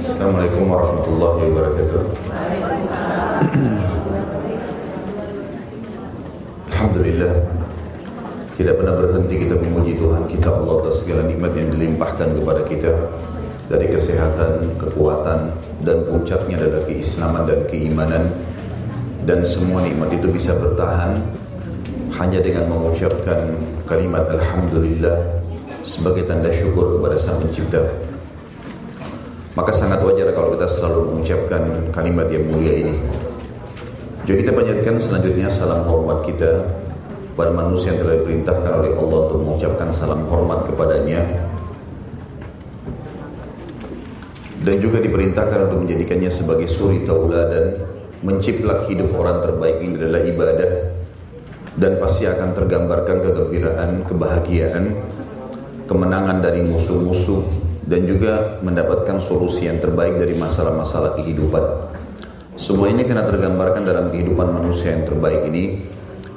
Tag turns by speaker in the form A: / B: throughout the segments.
A: Assalamualaikum warahmatullahi wabarakatuh. Alhamdulillah tidak pernah berhenti kita memuji Tuhan kita Allah atas segala nikmat yang dilimpahkan kepada kita dari kesehatan, kekuatan dan puncaknya adalah keislaman dan keimanan dan semua nikmat itu bisa bertahan hanya dengan mengucapkan kalimat Alhamdulillah sebagai tanda syukur kepada Sang Pencipta. Maka sangat wajar kalau kita selalu mengucapkan kalimat yang mulia ini. Jadi kita panjatkan selanjutnya salam hormat kita pada manusia yang telah diperintahkan oleh Allah untuk mengucapkan salam hormat kepadanya dan juga diperintahkan untuk menjadikannya sebagai suri tauladan menciplak hidup orang terbaik ini adalah ibadah dan pasti akan tergambarkan kegembiraan, kebahagiaan, kemenangan dari musuh-musuh dan juga mendapatkan solusi yang terbaik dari masalah-masalah kehidupan. Semua ini kena tergambarkan dalam kehidupan manusia yang terbaik ini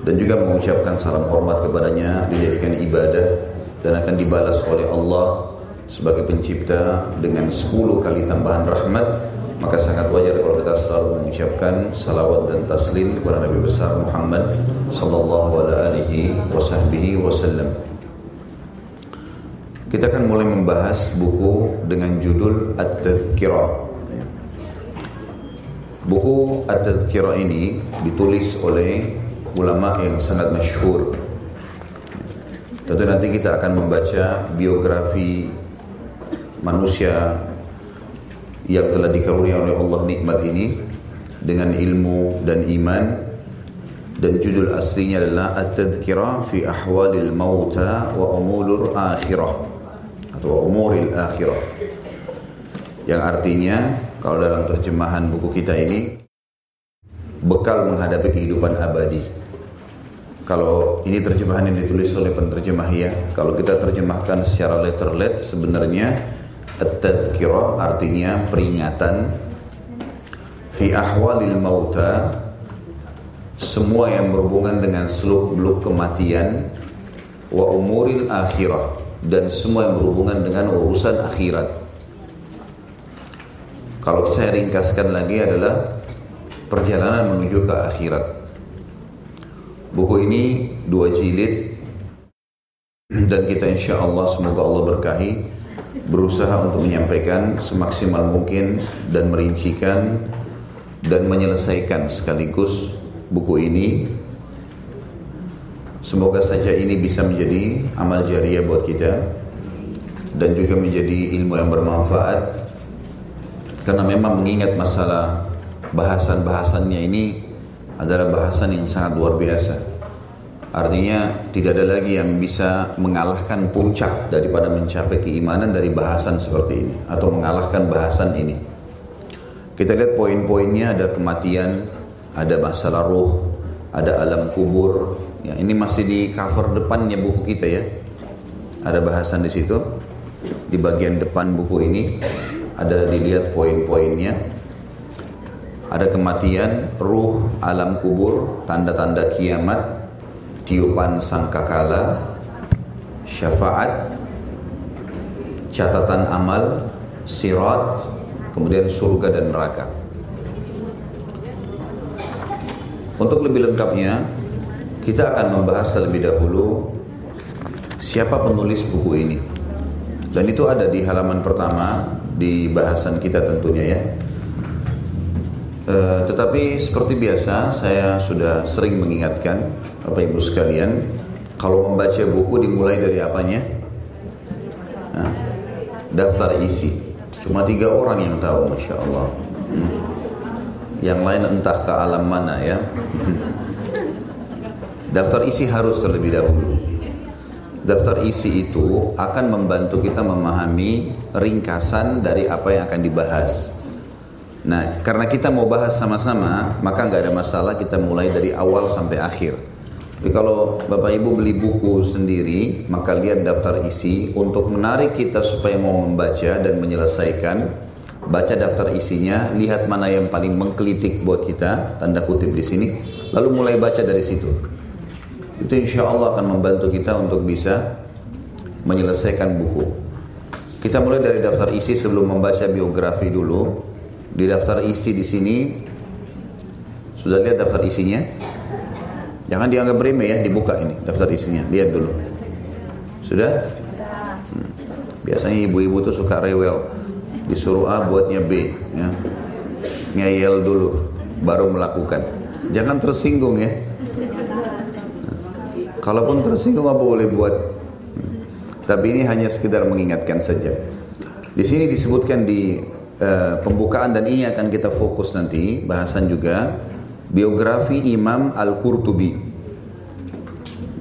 A: dan juga mengucapkan salam hormat kepadanya dijadikan ibadah dan akan dibalas oleh Allah sebagai pencipta dengan 10 kali tambahan rahmat maka sangat wajar kalau kita selalu mengucapkan salawat dan taslim kepada Nabi besar Muhammad sallallahu alaihi wasallam. Kita akan mulai membahas buku dengan judul At-Tadhkirah. Buku At-Tadhkirah ini ditulis oleh ulama yang sangat masyhur. Tentu nanti kita akan membaca biografi manusia yang telah dikaruniai oleh Allah nikmat ini dengan ilmu dan iman dan judul aslinya adalah At-Tadhkirah fi Ahwalil Mauta wa Umulur Akhirah atau Umuril Akhirah. Yang artinya kalau dalam terjemahan buku kita ini bekal menghadapi kehidupan abadi. Kalau ini terjemahan yang ditulis oleh penerjemah ya kalau kita terjemahkan secara letter-let sebenarnya At-tadhkirah artinya peringatan. Fi ahwalil mauta semua yang berhubungan dengan seluk-beluk kematian. Wa umuril akhirah dan semua yang berhubungan dengan urusan akhirat. Kalau saya ringkaskan lagi adalah perjalanan menuju ke akhirat. Buku ini dua jilid dan kita insya Allah semoga Allah berkahi berusaha untuk menyampaikan semaksimal mungkin dan merincikan dan menyelesaikan sekaligus buku ini. Semoga saja ini bisa menjadi amal jariah buat kita dan juga menjadi ilmu yang bermanfaat karena memang mengingat masalah bahasan-bahasannya ini adalah bahasan yang sangat luar biasa. Artinya tidak ada lagi yang bisa mengalahkan puncak daripada mencapai keimanan dari bahasan seperti ini atau mengalahkan bahasan ini. Kita lihat poin-poinnya ada kematian, ada masalah ruh, ada alam kubur. Ya, ini masih di cover depannya buku kita ya. Ada bahasan di situ. Di bagian depan buku ini ada dilihat poin-poinnya. Ada kematian, ruh, alam kubur, tanda-tanda kiamat, tiupan sangkakala, syafaat, catatan amal, sirat, kemudian surga dan neraka. Untuk lebih lengkapnya, kita akan membahas terlebih dahulu siapa penulis buku ini. Dan itu ada di halaman pertama di bahasan kita tentunya ya. E, tetapi seperti biasa saya sudah sering mengingatkan Bapak Ibu sekalian, kalau membaca buku dimulai dari apanya? Nah, daftar isi. Cuma tiga orang yang tahu, masya Allah. Hmm. Yang lain entah ke alam mana ya. Daftar isi harus terlebih dahulu. Daftar isi itu akan membantu kita memahami ringkasan dari apa yang akan dibahas. Nah, karena kita mau bahas sama-sama, maka nggak ada masalah kita mulai dari awal sampai akhir. Tapi kalau Bapak Ibu beli buku sendiri, maka lihat daftar isi untuk menarik kita supaya mau membaca dan menyelesaikan. Baca daftar isinya, lihat mana yang paling mengkelitik buat kita, tanda kutip di sini, lalu mulai baca dari situ. Itu insya Allah akan membantu kita untuk bisa menyelesaikan buku. Kita mulai dari daftar isi sebelum membaca biografi dulu. Di daftar isi di sini sudah lihat daftar isinya? Jangan dianggap remeh ya, dibuka ini daftar isinya. Lihat dulu. Sudah? Hmm. Biasanya ibu-ibu tuh suka rewel. Disuruh A buatnya B. Ya. Ngeyel dulu, baru melakukan. Jangan tersinggung ya. Kalaupun tersinggung apa boleh buat tapi ini hanya sekedar mengingatkan saja. Di sini disebutkan di uh, pembukaan dan ini akan kita fokus nanti bahasan juga biografi Imam Al-Qurtubi.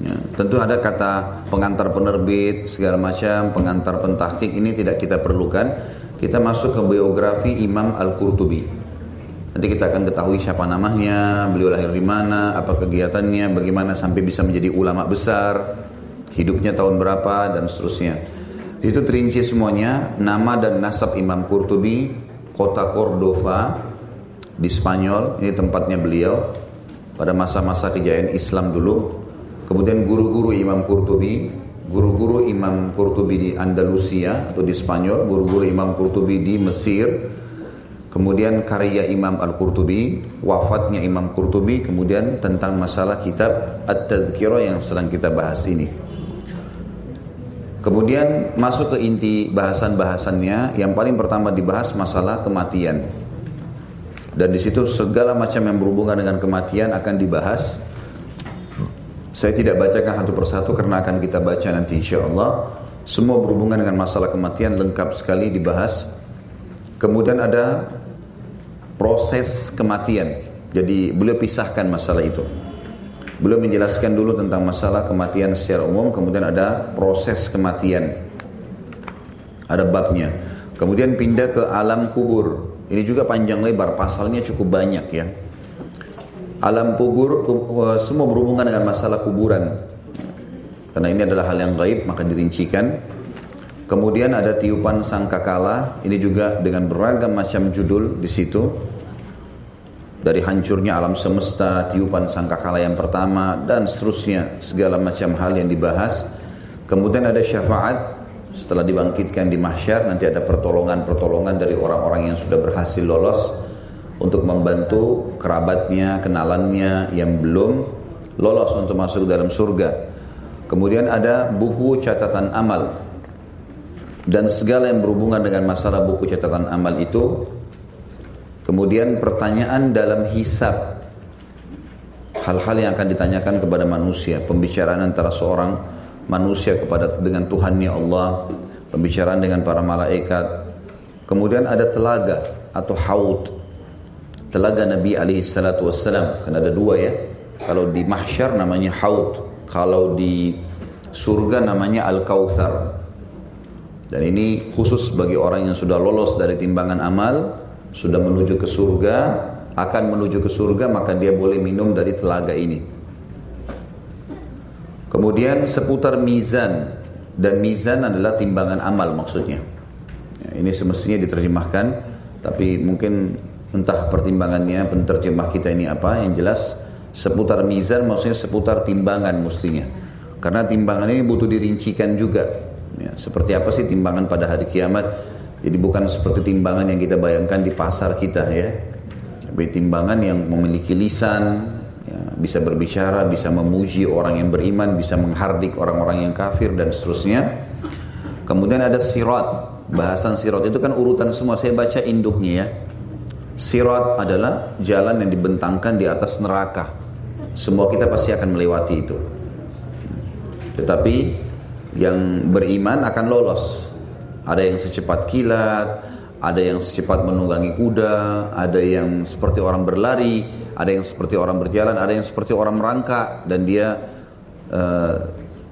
A: Ya, tentu ada kata pengantar penerbit segala macam, pengantar pentahkik ini tidak kita perlukan. Kita masuk ke biografi Imam Al-Qurtubi. Nanti kita akan ketahui siapa namanya, beliau lahir di mana, apa kegiatannya, bagaimana sampai bisa menjadi ulama besar, hidupnya tahun berapa dan seterusnya. Itu terinci semuanya nama dan nasab Imam Qurtubi, kota Cordova di Spanyol, ini tempatnya beliau pada masa-masa kejayaan Islam dulu. Kemudian guru-guru Imam Qurtubi, guru-guru Imam Qurtubi di Andalusia atau di Spanyol, guru-guru Imam Qurtubi di Mesir, kemudian karya Imam Al-Qurtubi, wafatnya Imam Qurtubi, kemudian tentang masalah kitab At-Tadhkirah yang sedang kita bahas ini. Kemudian masuk ke inti bahasan-bahasannya. Yang paling pertama dibahas masalah kematian. Dan di situ segala macam yang berhubungan dengan kematian akan dibahas. Saya tidak bacakan satu persatu karena akan kita baca nanti insya Allah. Semua berhubungan dengan masalah kematian lengkap sekali dibahas. Kemudian ada proses kematian. Jadi beliau pisahkan masalah itu. Beliau menjelaskan dulu tentang masalah kematian secara umum, kemudian ada proses kematian. Ada babnya. Kemudian pindah ke alam kubur. Ini juga panjang lebar, pasalnya cukup banyak ya. Alam kubur eh, semua berhubungan dengan masalah kuburan. Karena ini adalah hal yang gaib, maka dirincikan. Kemudian ada tiupan sangkakala, ini juga dengan beragam macam judul di situ dari hancurnya alam semesta, tiupan sangkakala yang pertama dan seterusnya segala macam hal yang dibahas. Kemudian ada syafaat setelah dibangkitkan di mahsyar nanti ada pertolongan-pertolongan dari orang-orang yang sudah berhasil lolos untuk membantu kerabatnya, kenalannya yang belum lolos untuk masuk dalam surga. Kemudian ada buku catatan amal dan segala yang berhubungan dengan masalah buku catatan amal itu Kemudian pertanyaan dalam hisab hal-hal yang akan ditanyakan kepada manusia, pembicaraan antara seorang manusia kepada dengan Tuhannya Allah, pembicaraan dengan para malaikat. Kemudian ada telaga atau haud. Telaga Nabi alaihi salatu wassalam, kan ada dua ya. Kalau di mahsyar namanya haud, kalau di surga namanya al-kautsar. Dan ini khusus bagi orang yang sudah lolos dari timbangan amal, sudah menuju ke surga, akan menuju ke surga maka dia boleh minum dari telaga ini. Kemudian seputar mizan dan mizan adalah timbangan amal maksudnya. Ya, ini semestinya diterjemahkan, tapi mungkin entah pertimbangannya penterjemah kita ini apa. Yang jelas seputar mizan maksudnya seputar timbangan mestinya. Karena timbangan ini butuh dirincikan juga. Ya, seperti apa sih timbangan pada hari kiamat? Jadi bukan seperti timbangan yang kita bayangkan di pasar kita ya. Tapi timbangan yang memiliki lisan, ya, bisa berbicara, bisa memuji orang yang beriman, bisa menghardik orang-orang yang kafir dan seterusnya. Kemudian ada sirat. Bahasan sirat itu kan urutan semua. Saya baca induknya ya. Sirat adalah jalan yang dibentangkan di atas neraka. Semua kita pasti akan melewati itu. Tetapi yang beriman akan lolos ada yang secepat kilat, ada yang secepat menunggangi kuda, ada yang seperti orang berlari, ada yang seperti orang berjalan, ada yang seperti orang merangkak dan dia uh,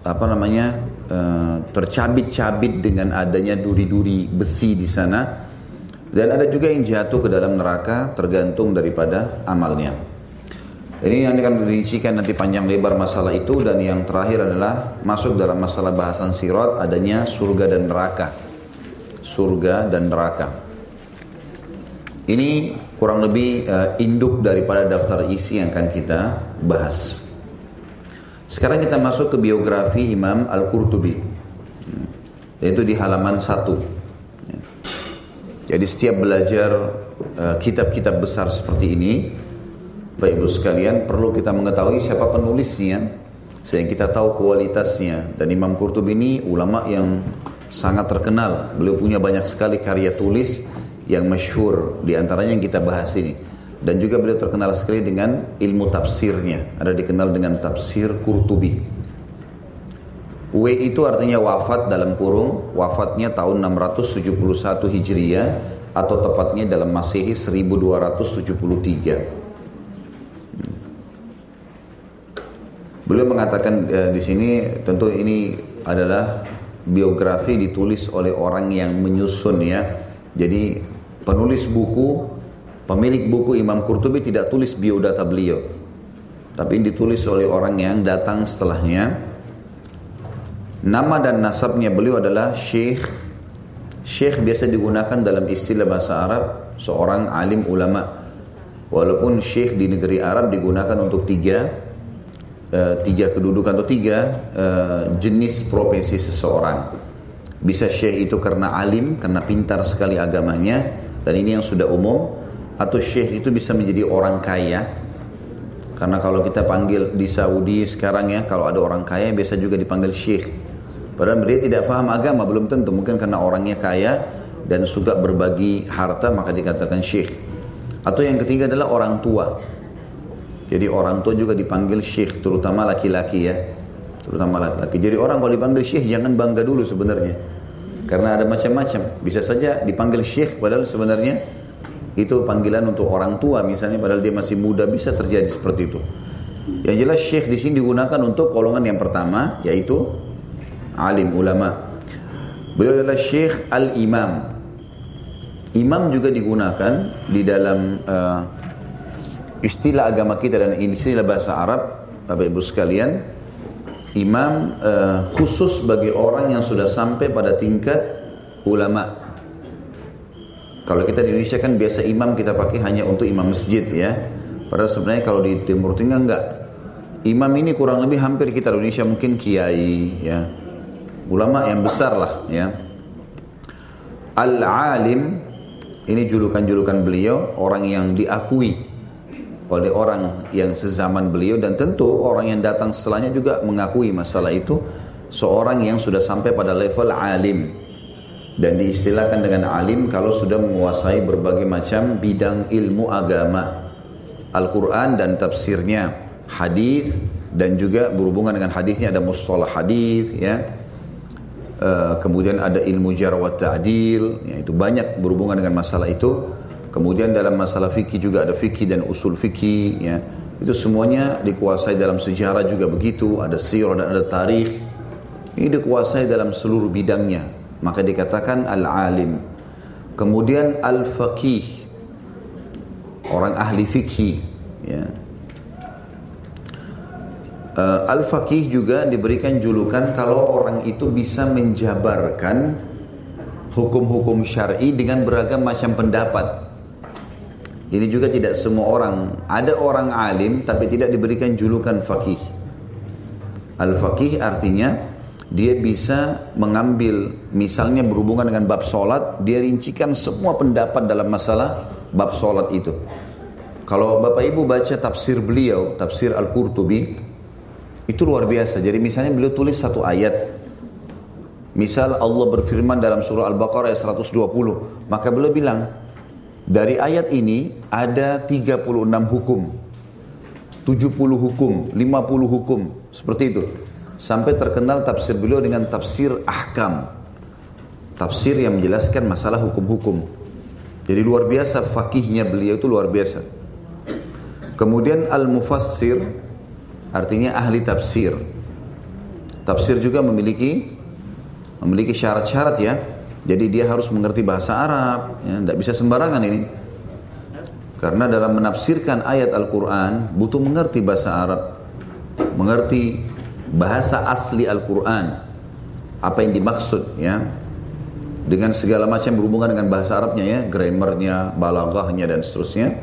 A: apa namanya uh, tercabit-cabit dengan adanya duri-duri besi di sana. Dan ada juga yang jatuh ke dalam neraka tergantung daripada amalnya. Ini yang akan dirincikan nanti panjang lebar masalah itu dan yang terakhir adalah masuk dalam masalah bahasan sirat adanya surga dan neraka surga dan neraka. Ini kurang lebih uh, induk daripada daftar isi yang akan kita bahas. Sekarang kita masuk ke biografi Imam Al-Qurtubi. Yaitu di halaman 1. Jadi setiap belajar eh, kitab-kitab uh, besar seperti ini, Bapak Ibu sekalian, perlu kita mengetahui siapa penulisnya, sehingga kita tahu kualitasnya. Dan Imam Qurtubi ini ulama yang sangat terkenal. Beliau punya banyak sekali karya tulis yang masyhur, di antaranya yang kita bahas ini. Dan juga beliau terkenal sekali dengan ilmu tafsirnya. Ada dikenal dengan tafsir Qurtubi. W itu artinya wafat dalam kurung, wafatnya tahun 671 Hijriah atau tepatnya dalam Masehi 1273. Beliau mengatakan eh, di sini tentu ini adalah biografi ditulis oleh orang yang menyusun ya. Jadi penulis buku, pemilik buku Imam Qurtubi tidak tulis biodata beliau. Tapi ditulis oleh orang yang datang setelahnya Nama dan nasabnya beliau adalah Syekh. Syekh biasa digunakan dalam istilah bahasa Arab seorang alim ulama. Walaupun syekh di negeri Arab digunakan untuk tiga uh, tiga kedudukan atau tiga uh, jenis profesi seseorang. Bisa syekh itu karena alim, karena pintar sekali agamanya, dan ini yang sudah umum. Atau syekh itu bisa menjadi orang kaya, karena kalau kita panggil di Saudi sekarang ya, kalau ada orang kaya biasa juga dipanggil syekh. Padahal dia tidak faham agama, belum tentu. Mungkin karena orangnya kaya dan suka berbagi harta, maka dikatakan syekh. Atau yang ketiga adalah orang tua. Jadi orang tua juga dipanggil syekh, terutama laki-laki ya. Terutama laki-laki. Jadi orang kalau dipanggil syekh jangan bangga dulu sebenarnya. Karena ada macam-macam. Bisa saja dipanggil syekh padahal sebenarnya itu panggilan untuk orang tua misalnya padahal dia masih muda bisa terjadi seperti itu. Yang jelas syekh di sini digunakan untuk golongan yang pertama yaitu alim ulama. Beliau adalah Syekh Al-Imam. Imam juga digunakan di dalam uh, istilah agama kita dan istilah bahasa Arab, Bapak Ibu sekalian. Imam uh, khusus bagi orang yang sudah sampai pada tingkat ulama. Kalau kita di Indonesia kan biasa imam kita pakai hanya untuk imam masjid ya. Padahal sebenarnya kalau di Timur Tengah enggak. Imam ini kurang lebih hampir kita di Indonesia mungkin kiai ya ulama yang besar lah ya. Al-alim ini julukan-julukan beliau orang yang diakui oleh orang yang sezaman beliau dan tentu orang yang datang setelahnya juga mengakui masalah itu. Seorang yang sudah sampai pada level alim. Dan diistilahkan dengan alim kalau sudah menguasai berbagai macam bidang ilmu agama. Al-Quran dan tafsirnya hadis dan juga berhubungan dengan hadisnya ada mustalah hadis ya. Eh, kemudian ada ilmu jarwat ta'dil, ya, itu banyak berhubungan dengan masalah itu. Kemudian dalam masalah fikih juga ada fikih dan usul fikih, ya. Itu semuanya dikuasai dalam sejarah juga begitu, ada sirah dan ada tarikh. Ini dikuasai dalam seluruh bidangnya, maka dikatakan al-alim. Kemudian al-faqih, orang ahli fikih, ya. Uh, Al-Faqih juga diberikan julukan kalau orang itu bisa menjabarkan hukum-hukum syar'i dengan beragam macam pendapat. Ini juga tidak semua orang. Ada orang alim tapi tidak diberikan julukan faqih. Al-faqih artinya dia bisa mengambil misalnya berhubungan dengan bab solat, dia rincikan semua pendapat dalam masalah bab solat itu. Kalau Bapak Ibu baca tafsir beliau, tafsir Al-Qurtubi, itu luar biasa. Jadi misalnya beliau tulis satu ayat. Misal Allah berfirman dalam surah Al-Baqarah ayat 120. Maka beliau bilang, dari ayat ini ada 36 hukum. 70 hukum, 50 hukum. Seperti itu. Sampai terkenal tafsir beliau dengan tafsir ahkam. Tafsir yang menjelaskan masalah hukum-hukum. Jadi luar biasa fakihnya beliau itu luar biasa. Kemudian al-mufassir artinya ahli tafsir. Tafsir juga memiliki memiliki syarat-syarat ya. Jadi dia harus mengerti bahasa Arab, ya, tidak bisa sembarangan ini. Karena dalam menafsirkan ayat Al-Quran butuh mengerti bahasa Arab, mengerti bahasa asli Al-Quran, apa yang dimaksud ya, dengan segala macam berhubungan dengan bahasa Arabnya ya, grammarnya, balaghahnya dan seterusnya.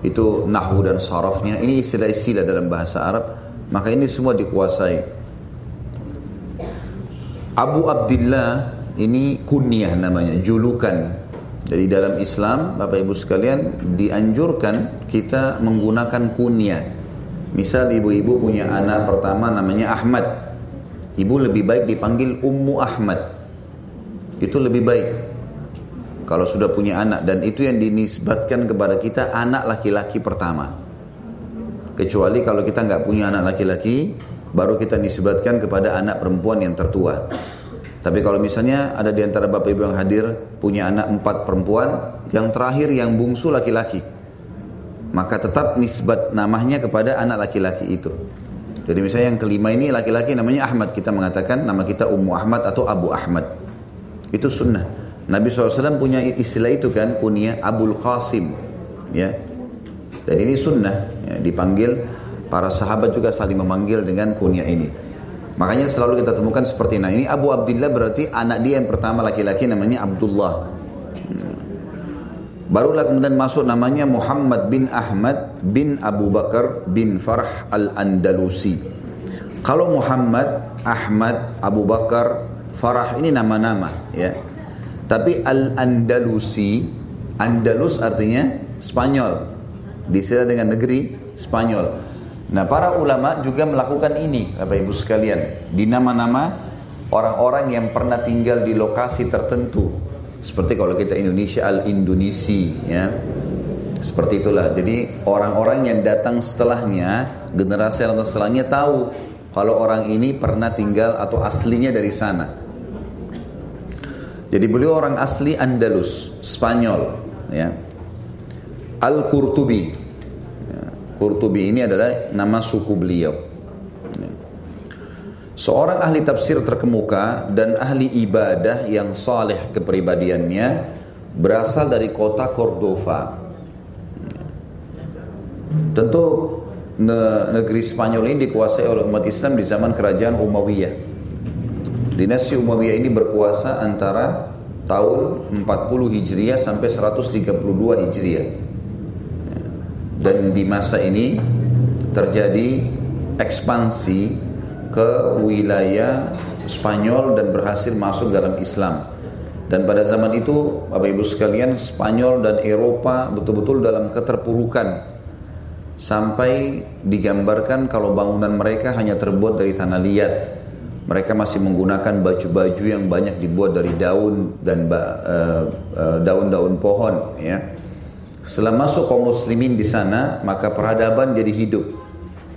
A: Itu nahu dan sarafnya. Ini istilah-istilah dalam bahasa Arab. Maka ini semua dikuasai. Abu Abdullah ini kunyah namanya julukan Jadi dalam Islam, Bapak Ibu sekalian, dianjurkan kita menggunakan kunyah. Misal ibu-ibu punya anak pertama namanya Ahmad. Ibu lebih baik dipanggil Ummu Ahmad. Itu lebih baik. Kalau sudah punya anak dan itu yang dinisbatkan kepada kita anak laki-laki pertama. Kecuali kalau kita nggak punya anak laki-laki, baru kita nisbatkan kepada anak perempuan yang tertua. Tapi kalau misalnya ada di antara bapak ibu yang hadir punya anak empat perempuan, yang terakhir yang bungsu laki-laki, maka tetap nisbat namanya kepada anak laki-laki itu. Jadi misalnya yang kelima ini laki-laki namanya Ahmad, kita mengatakan nama kita Ummu Ahmad atau Abu Ahmad. Itu sunnah. Nabi SAW punya istilah itu kan, kunyah Abul Qasim. Ya. Dan ini sunnah, ya, dipanggil para sahabat juga saling memanggil dengan kunyah ini. Makanya selalu kita temukan seperti nah ini Abu Abdullah berarti anak dia yang pertama laki-laki namanya Abdullah. Barulah kemudian masuk namanya Muhammad bin Ahmad bin Abu Bakar bin Farh al-Andalusi. Kalau Muhammad, Ahmad, Abu Bakar, Farah ini nama-nama ya. Tapi Al-Andalusi, Andalus artinya Spanyol. Disilah dengan negeri Spanyol. Nah para ulama juga melakukan ini Bapak Ibu sekalian. Di nama-nama orang-orang yang pernah tinggal di lokasi tertentu. Seperti kalau kita Indonesia Al-Indonesi ya. Seperti itulah. Jadi orang-orang yang datang setelahnya Generasi yang datang setelahnya tahu Kalau orang ini pernah tinggal atau aslinya dari sana. Jadi beliau orang asli Andalus Spanyol ya. Al-Qurtubi Qurtubi ini adalah nama suku beliau. Seorang ahli tafsir terkemuka dan ahli ibadah yang saleh kepribadiannya berasal dari kota Cordova. Tentu negeri Spanyol ini dikuasai oleh umat Islam di zaman kerajaan Umayyah. Dinasti Umayyah ini berkuasa antara tahun 40 Hijriah sampai 132 Hijriah. Dan di masa ini terjadi ekspansi ke wilayah Spanyol dan berhasil masuk dalam Islam. Dan pada zaman itu, Bapak Ibu sekalian, Spanyol dan Eropa betul-betul dalam keterpurukan. Sampai digambarkan kalau bangunan mereka hanya terbuat dari tanah liat. Mereka masih menggunakan baju-baju yang banyak dibuat dari daun dan eh, eh, daun-daun pohon, ya setelah masuk kaum muslimin di sana, maka peradaban jadi hidup.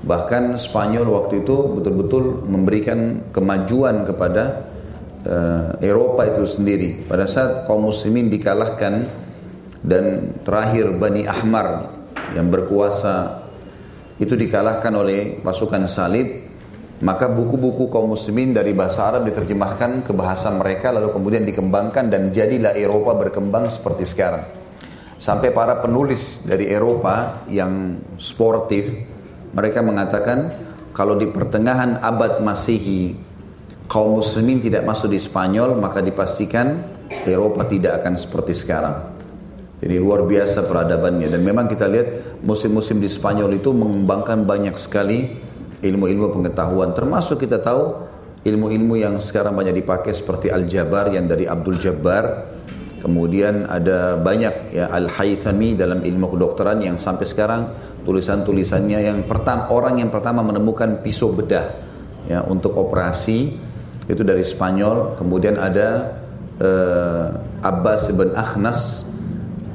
A: Bahkan Spanyol waktu itu betul-betul memberikan kemajuan kepada uh, Eropa itu sendiri. Pada saat kaum muslimin dikalahkan dan terakhir Bani Ahmar yang berkuasa itu dikalahkan oleh pasukan salib, maka buku-buku kaum muslimin dari bahasa Arab diterjemahkan ke bahasa mereka lalu kemudian dikembangkan dan jadilah Eropa berkembang seperti sekarang. Sampai para penulis dari Eropa yang sportif, mereka mengatakan kalau di pertengahan abad Masehi kaum muslimin tidak masuk di Spanyol, maka dipastikan Eropa tidak akan seperti sekarang. Jadi luar biasa peradabannya. Dan memang kita lihat musim-musim di Spanyol itu mengembangkan banyak sekali ilmu-ilmu pengetahuan. Termasuk kita tahu ilmu-ilmu yang sekarang banyak dipakai seperti Al-Jabar yang dari Abdul Jabbar Kemudian ada banyak ya Al-Haythami dalam ilmu kedokteran yang sampai sekarang tulisan-tulisannya yang pertama orang yang pertama menemukan pisau bedah ya untuk operasi itu dari Spanyol. Kemudian ada uh, Abbas bin Akhnas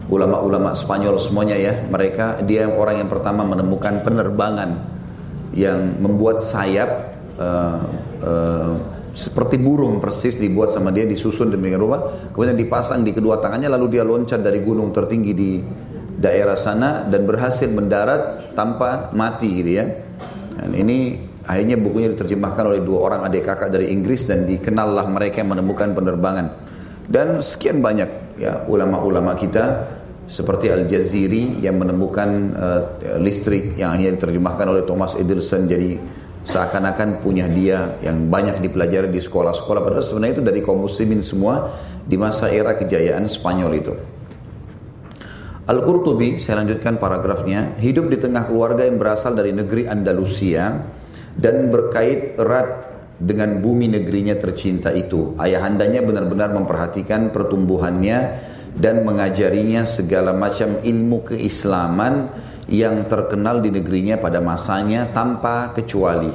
A: ulama-ulama Spanyol semuanya ya. Mereka dia yang orang yang pertama menemukan penerbangan yang membuat sayap uh, uh, seperti burung persis dibuat sama dia disusun demikian rupa kemudian dipasang di kedua tangannya lalu dia loncat dari gunung tertinggi di daerah sana dan berhasil mendarat tanpa mati gitu ya. Dan ini akhirnya bukunya diterjemahkan oleh dua orang adik kakak dari Inggris dan dikenallah mereka yang menemukan penerbangan. Dan sekian banyak ya ulama-ulama kita seperti Al-Jaziri yang menemukan uh, listrik yang akhirnya diterjemahkan oleh Thomas Edison jadi seakan-akan punya dia yang banyak dipelajari di sekolah-sekolah padahal sebenarnya itu dari kaum muslimin semua di masa era kejayaan Spanyol itu. Al-Qurtubi, saya lanjutkan paragrafnya, hidup di tengah keluarga yang berasal dari negeri Andalusia dan berkait erat dengan bumi negerinya tercinta itu. Ayahandanya benar-benar memperhatikan pertumbuhannya dan mengajarinya segala macam ilmu keislaman yang terkenal di negerinya pada masanya tanpa kecuali.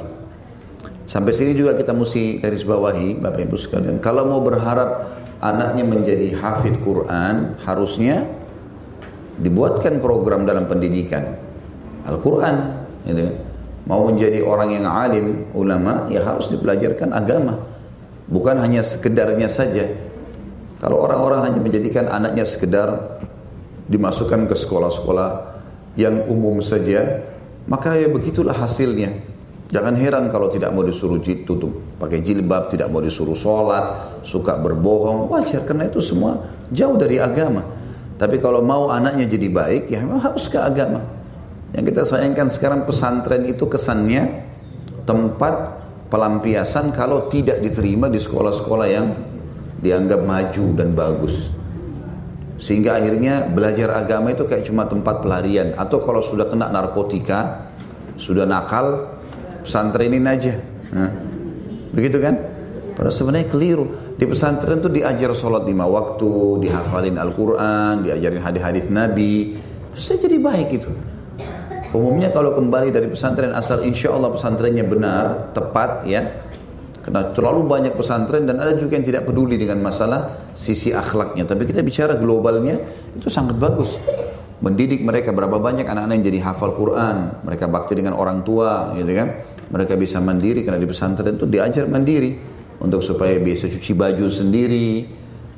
A: Sampai sini juga kita mesti garis bawahi Bapak Ibu sekalian. Kalau mau berharap anaknya menjadi hafid Quran, harusnya dibuatkan program dalam pendidikan Al-Quran. Gitu. Mau menjadi orang yang alim, ulama, ya harus dipelajarkan agama. Bukan hanya sekedarnya saja. Kalau orang-orang hanya menjadikan anaknya sekedar dimasukkan ke sekolah-sekolah yang umum saja, maka ya begitulah hasilnya. Jangan heran kalau tidak mau disuruh tutup pakai jilbab, tidak mau disuruh sholat, suka berbohong, wajar karena itu semua jauh dari agama. Tapi kalau mau anaknya jadi baik, ya memang harus ke agama. Yang kita sayangkan sekarang pesantren itu kesannya tempat pelampiasan kalau tidak diterima di sekolah-sekolah yang dianggap maju dan bagus. Sehingga akhirnya belajar agama itu kayak cuma tempat pelarian. Atau kalau sudah kena narkotika, sudah nakal, pesantrenin aja. Nah, begitu kan? Padahal sebenarnya keliru. Di pesantren itu diajar sholat lima waktu, dihafalin Al-Quran, diajarin hadis-hadis Nabi. Sudah jadi baik itu. Umumnya kalau kembali dari pesantren asal insya Allah pesantrennya benar, tepat ya. Karena terlalu banyak pesantren dan ada juga yang tidak peduli dengan masalah sisi akhlaknya. Tapi kita bicara globalnya itu sangat bagus. Mendidik mereka berapa banyak anak-anak yang jadi hafal Quran, mereka bakti dengan orang tua, gitu kan? Mereka bisa mandiri karena di pesantren itu diajar mandiri untuk supaya bisa cuci baju sendiri,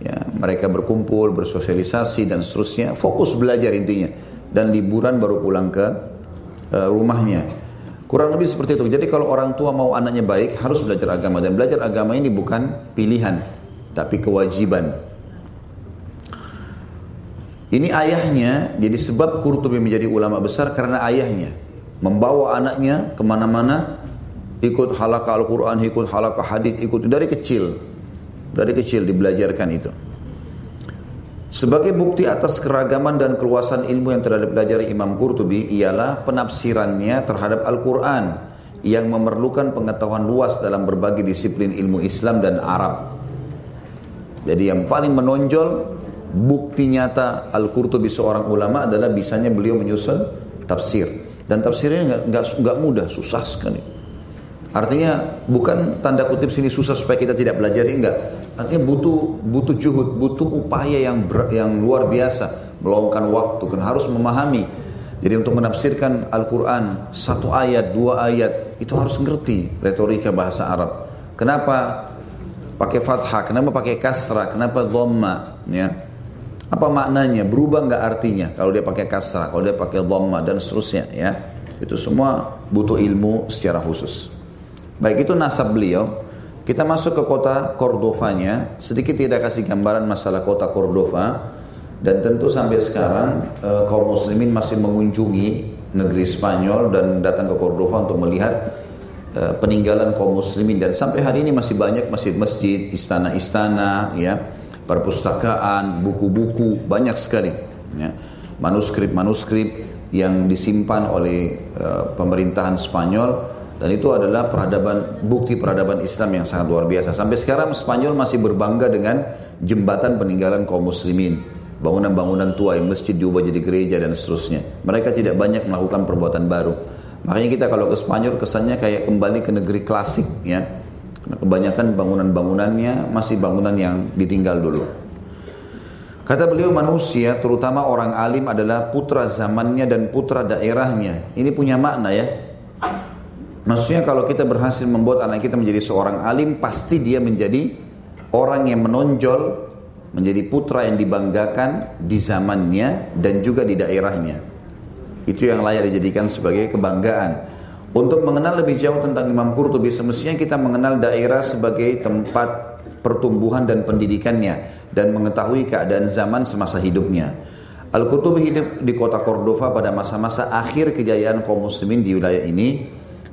A: ya, mereka berkumpul, bersosialisasi dan seterusnya, fokus belajar intinya. Dan liburan baru pulang ke uh, rumahnya. Kurang lebih seperti itu. Jadi kalau orang tua mau anaknya baik harus belajar agama dan belajar agama ini bukan pilihan tapi kewajiban. Ini ayahnya jadi sebab Qurtubi menjadi ulama besar karena ayahnya membawa anaknya ke mana-mana ikut halaka Al-Quran, ikut halaka hadith, ikut dari kecil. Dari kecil dibelajarkan itu. Sebagai bukti atas keragaman dan keluasan ilmu yang telah dipelajari Imam Qurtubi ialah penafsirannya terhadap Al-Quran yang memerlukan pengetahuan luas dalam berbagai disiplin ilmu Islam dan Arab. Jadi yang paling menonjol bukti nyata Al-Qurtubi seorang ulama adalah bisanya beliau menyusun tafsir. Dan tafsirnya nggak mudah, susah sekali. Artinya bukan tanda kutip sini susah supaya kita tidak belajar enggak. Artinya butuh butuh juhud, butuh upaya yang ber, yang luar biasa, meluangkan waktu kan harus memahami. Jadi untuk menafsirkan Al-Qur'an satu ayat, dua ayat itu harus ngerti retorika bahasa Arab. Kenapa pakai fathah, kenapa pakai kasrah, kenapa dhamma, ya. Apa maknanya? Berubah nggak artinya kalau dia pakai kasrah, kalau dia pakai dhamma dan seterusnya, ya. Itu semua butuh ilmu secara khusus. Baik itu nasab beliau. Kita masuk ke kota Cordovanya. Sedikit tidak kasih gambaran masalah kota Cordova. Dan tentu sampai sekarang eh, kaum muslimin masih mengunjungi negeri Spanyol dan datang ke Cordova untuk melihat eh, peninggalan kaum muslimin dan sampai hari ini masih banyak masjid-masjid, istana-istana, ya, perpustakaan, buku-buku banyak sekali, ya. manuskrip-manuskrip yang disimpan oleh uh, pemerintahan Spanyol dan itu adalah peradaban bukti peradaban Islam yang sangat luar biasa. Sampai sekarang Spanyol masih berbangga dengan jembatan peninggalan kaum muslimin. Bangunan-bangunan tua yang masjid diubah jadi gereja dan seterusnya. Mereka tidak banyak melakukan perbuatan baru. Makanya kita kalau ke Spanyol kesannya kayak kembali ke negeri klasik ya. Kebanyakan bangunan-bangunannya masih bangunan yang ditinggal dulu. Kata beliau manusia terutama orang alim adalah putra zamannya dan putra daerahnya. Ini punya makna ya. Maksudnya kalau kita berhasil membuat anak kita menjadi seorang alim, pasti dia menjadi orang yang menonjol, menjadi putra yang dibanggakan di zamannya dan juga di daerahnya. Itu yang layak dijadikan sebagai kebanggaan. Untuk mengenal lebih jauh tentang Imam Qurtubi, semestinya kita mengenal daerah sebagai tempat pertumbuhan dan pendidikannya dan mengetahui keadaan zaman semasa hidupnya. Al-Qurtubi hidup di kota Cordova pada masa-masa akhir kejayaan kaum muslimin di wilayah ini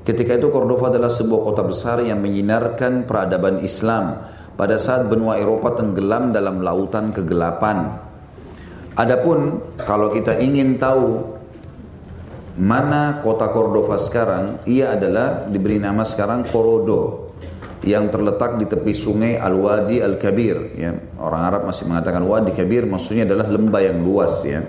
A: Ketika itu Cordova adalah sebuah kota besar yang menyinarkan peradaban Islam pada saat benua Eropa tenggelam dalam lautan kegelapan. Adapun kalau kita ingin tahu mana kota Cordova sekarang, ia adalah diberi nama sekarang Corodo. yang terletak di tepi sungai Al-Wadi Al-Kabir ya. Orang Arab masih mengatakan Wadi Kabir maksudnya adalah lembah yang luas ya.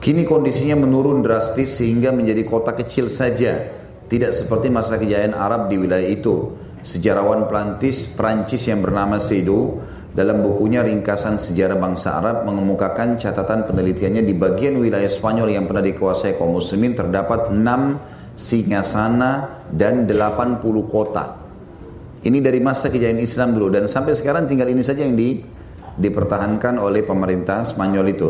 A: Kini kondisinya menurun drastis sehingga menjadi kota kecil saja, tidak seperti masa kejayaan Arab di wilayah itu. Sejarawan Prancis yang bernama Seydoux dalam bukunya Ringkasan Sejarah Bangsa Arab mengemukakan catatan penelitiannya di bagian wilayah Spanyol yang pernah dikuasai kaum muslimin terdapat 6 singasana dan 80 kota. Ini dari masa kejayaan Islam dulu dan sampai sekarang tinggal ini saja yang di, dipertahankan oleh pemerintah Spanyol itu.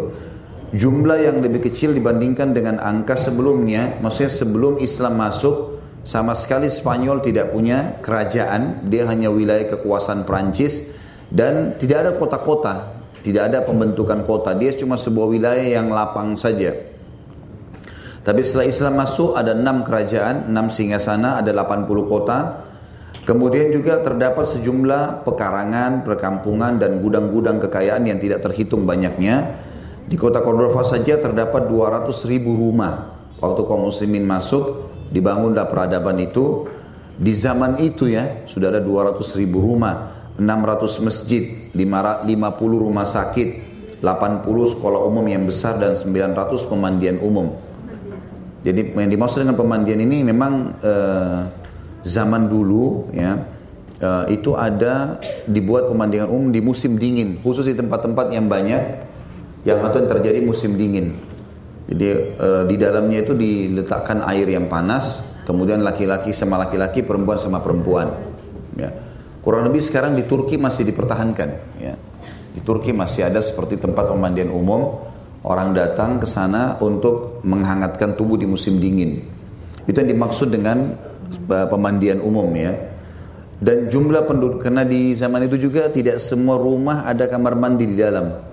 A: Jumlah yang lebih kecil dibandingkan dengan angka sebelumnya, maksudnya sebelum Islam masuk, sama sekali Spanyol tidak punya kerajaan, dia hanya wilayah kekuasaan Prancis dan tidak ada kota-kota, tidak ada pembentukan kota, dia cuma sebuah wilayah yang lapang saja. Tapi setelah Islam masuk ada enam kerajaan, enam singgasana, ada 80 kota, Kemudian juga terdapat sejumlah pekarangan, perkampungan dan gudang-gudang kekayaan yang tidak terhitung banyaknya. Di kota Cordova saja terdapat 200 ribu rumah. Waktu kaum muslimin masuk, dibangunlah peradaban itu. Di zaman itu ya, sudah ada 200 ribu rumah, 600 masjid, 50 rumah sakit, 80 sekolah umum yang besar dan 900 pemandian umum. Jadi yang dimaksud dengan pemandian ini memang eh, zaman dulu ya uh, itu ada dibuat pemandian umum di musim dingin khusus di tempat-tempat yang banyak yang atau yang terjadi musim dingin. Jadi uh, di dalamnya itu diletakkan air yang panas kemudian laki-laki sama laki-laki perempuan sama perempuan. Ya. Kurang lebih sekarang di Turki masih dipertahankan ya. Di Turki masih ada seperti tempat pemandian umum. Orang datang ke sana untuk menghangatkan tubuh di musim dingin. Itu yang dimaksud dengan pemandian umum ya. Dan jumlah penduduk karena di zaman itu juga tidak semua rumah ada kamar mandi di dalam.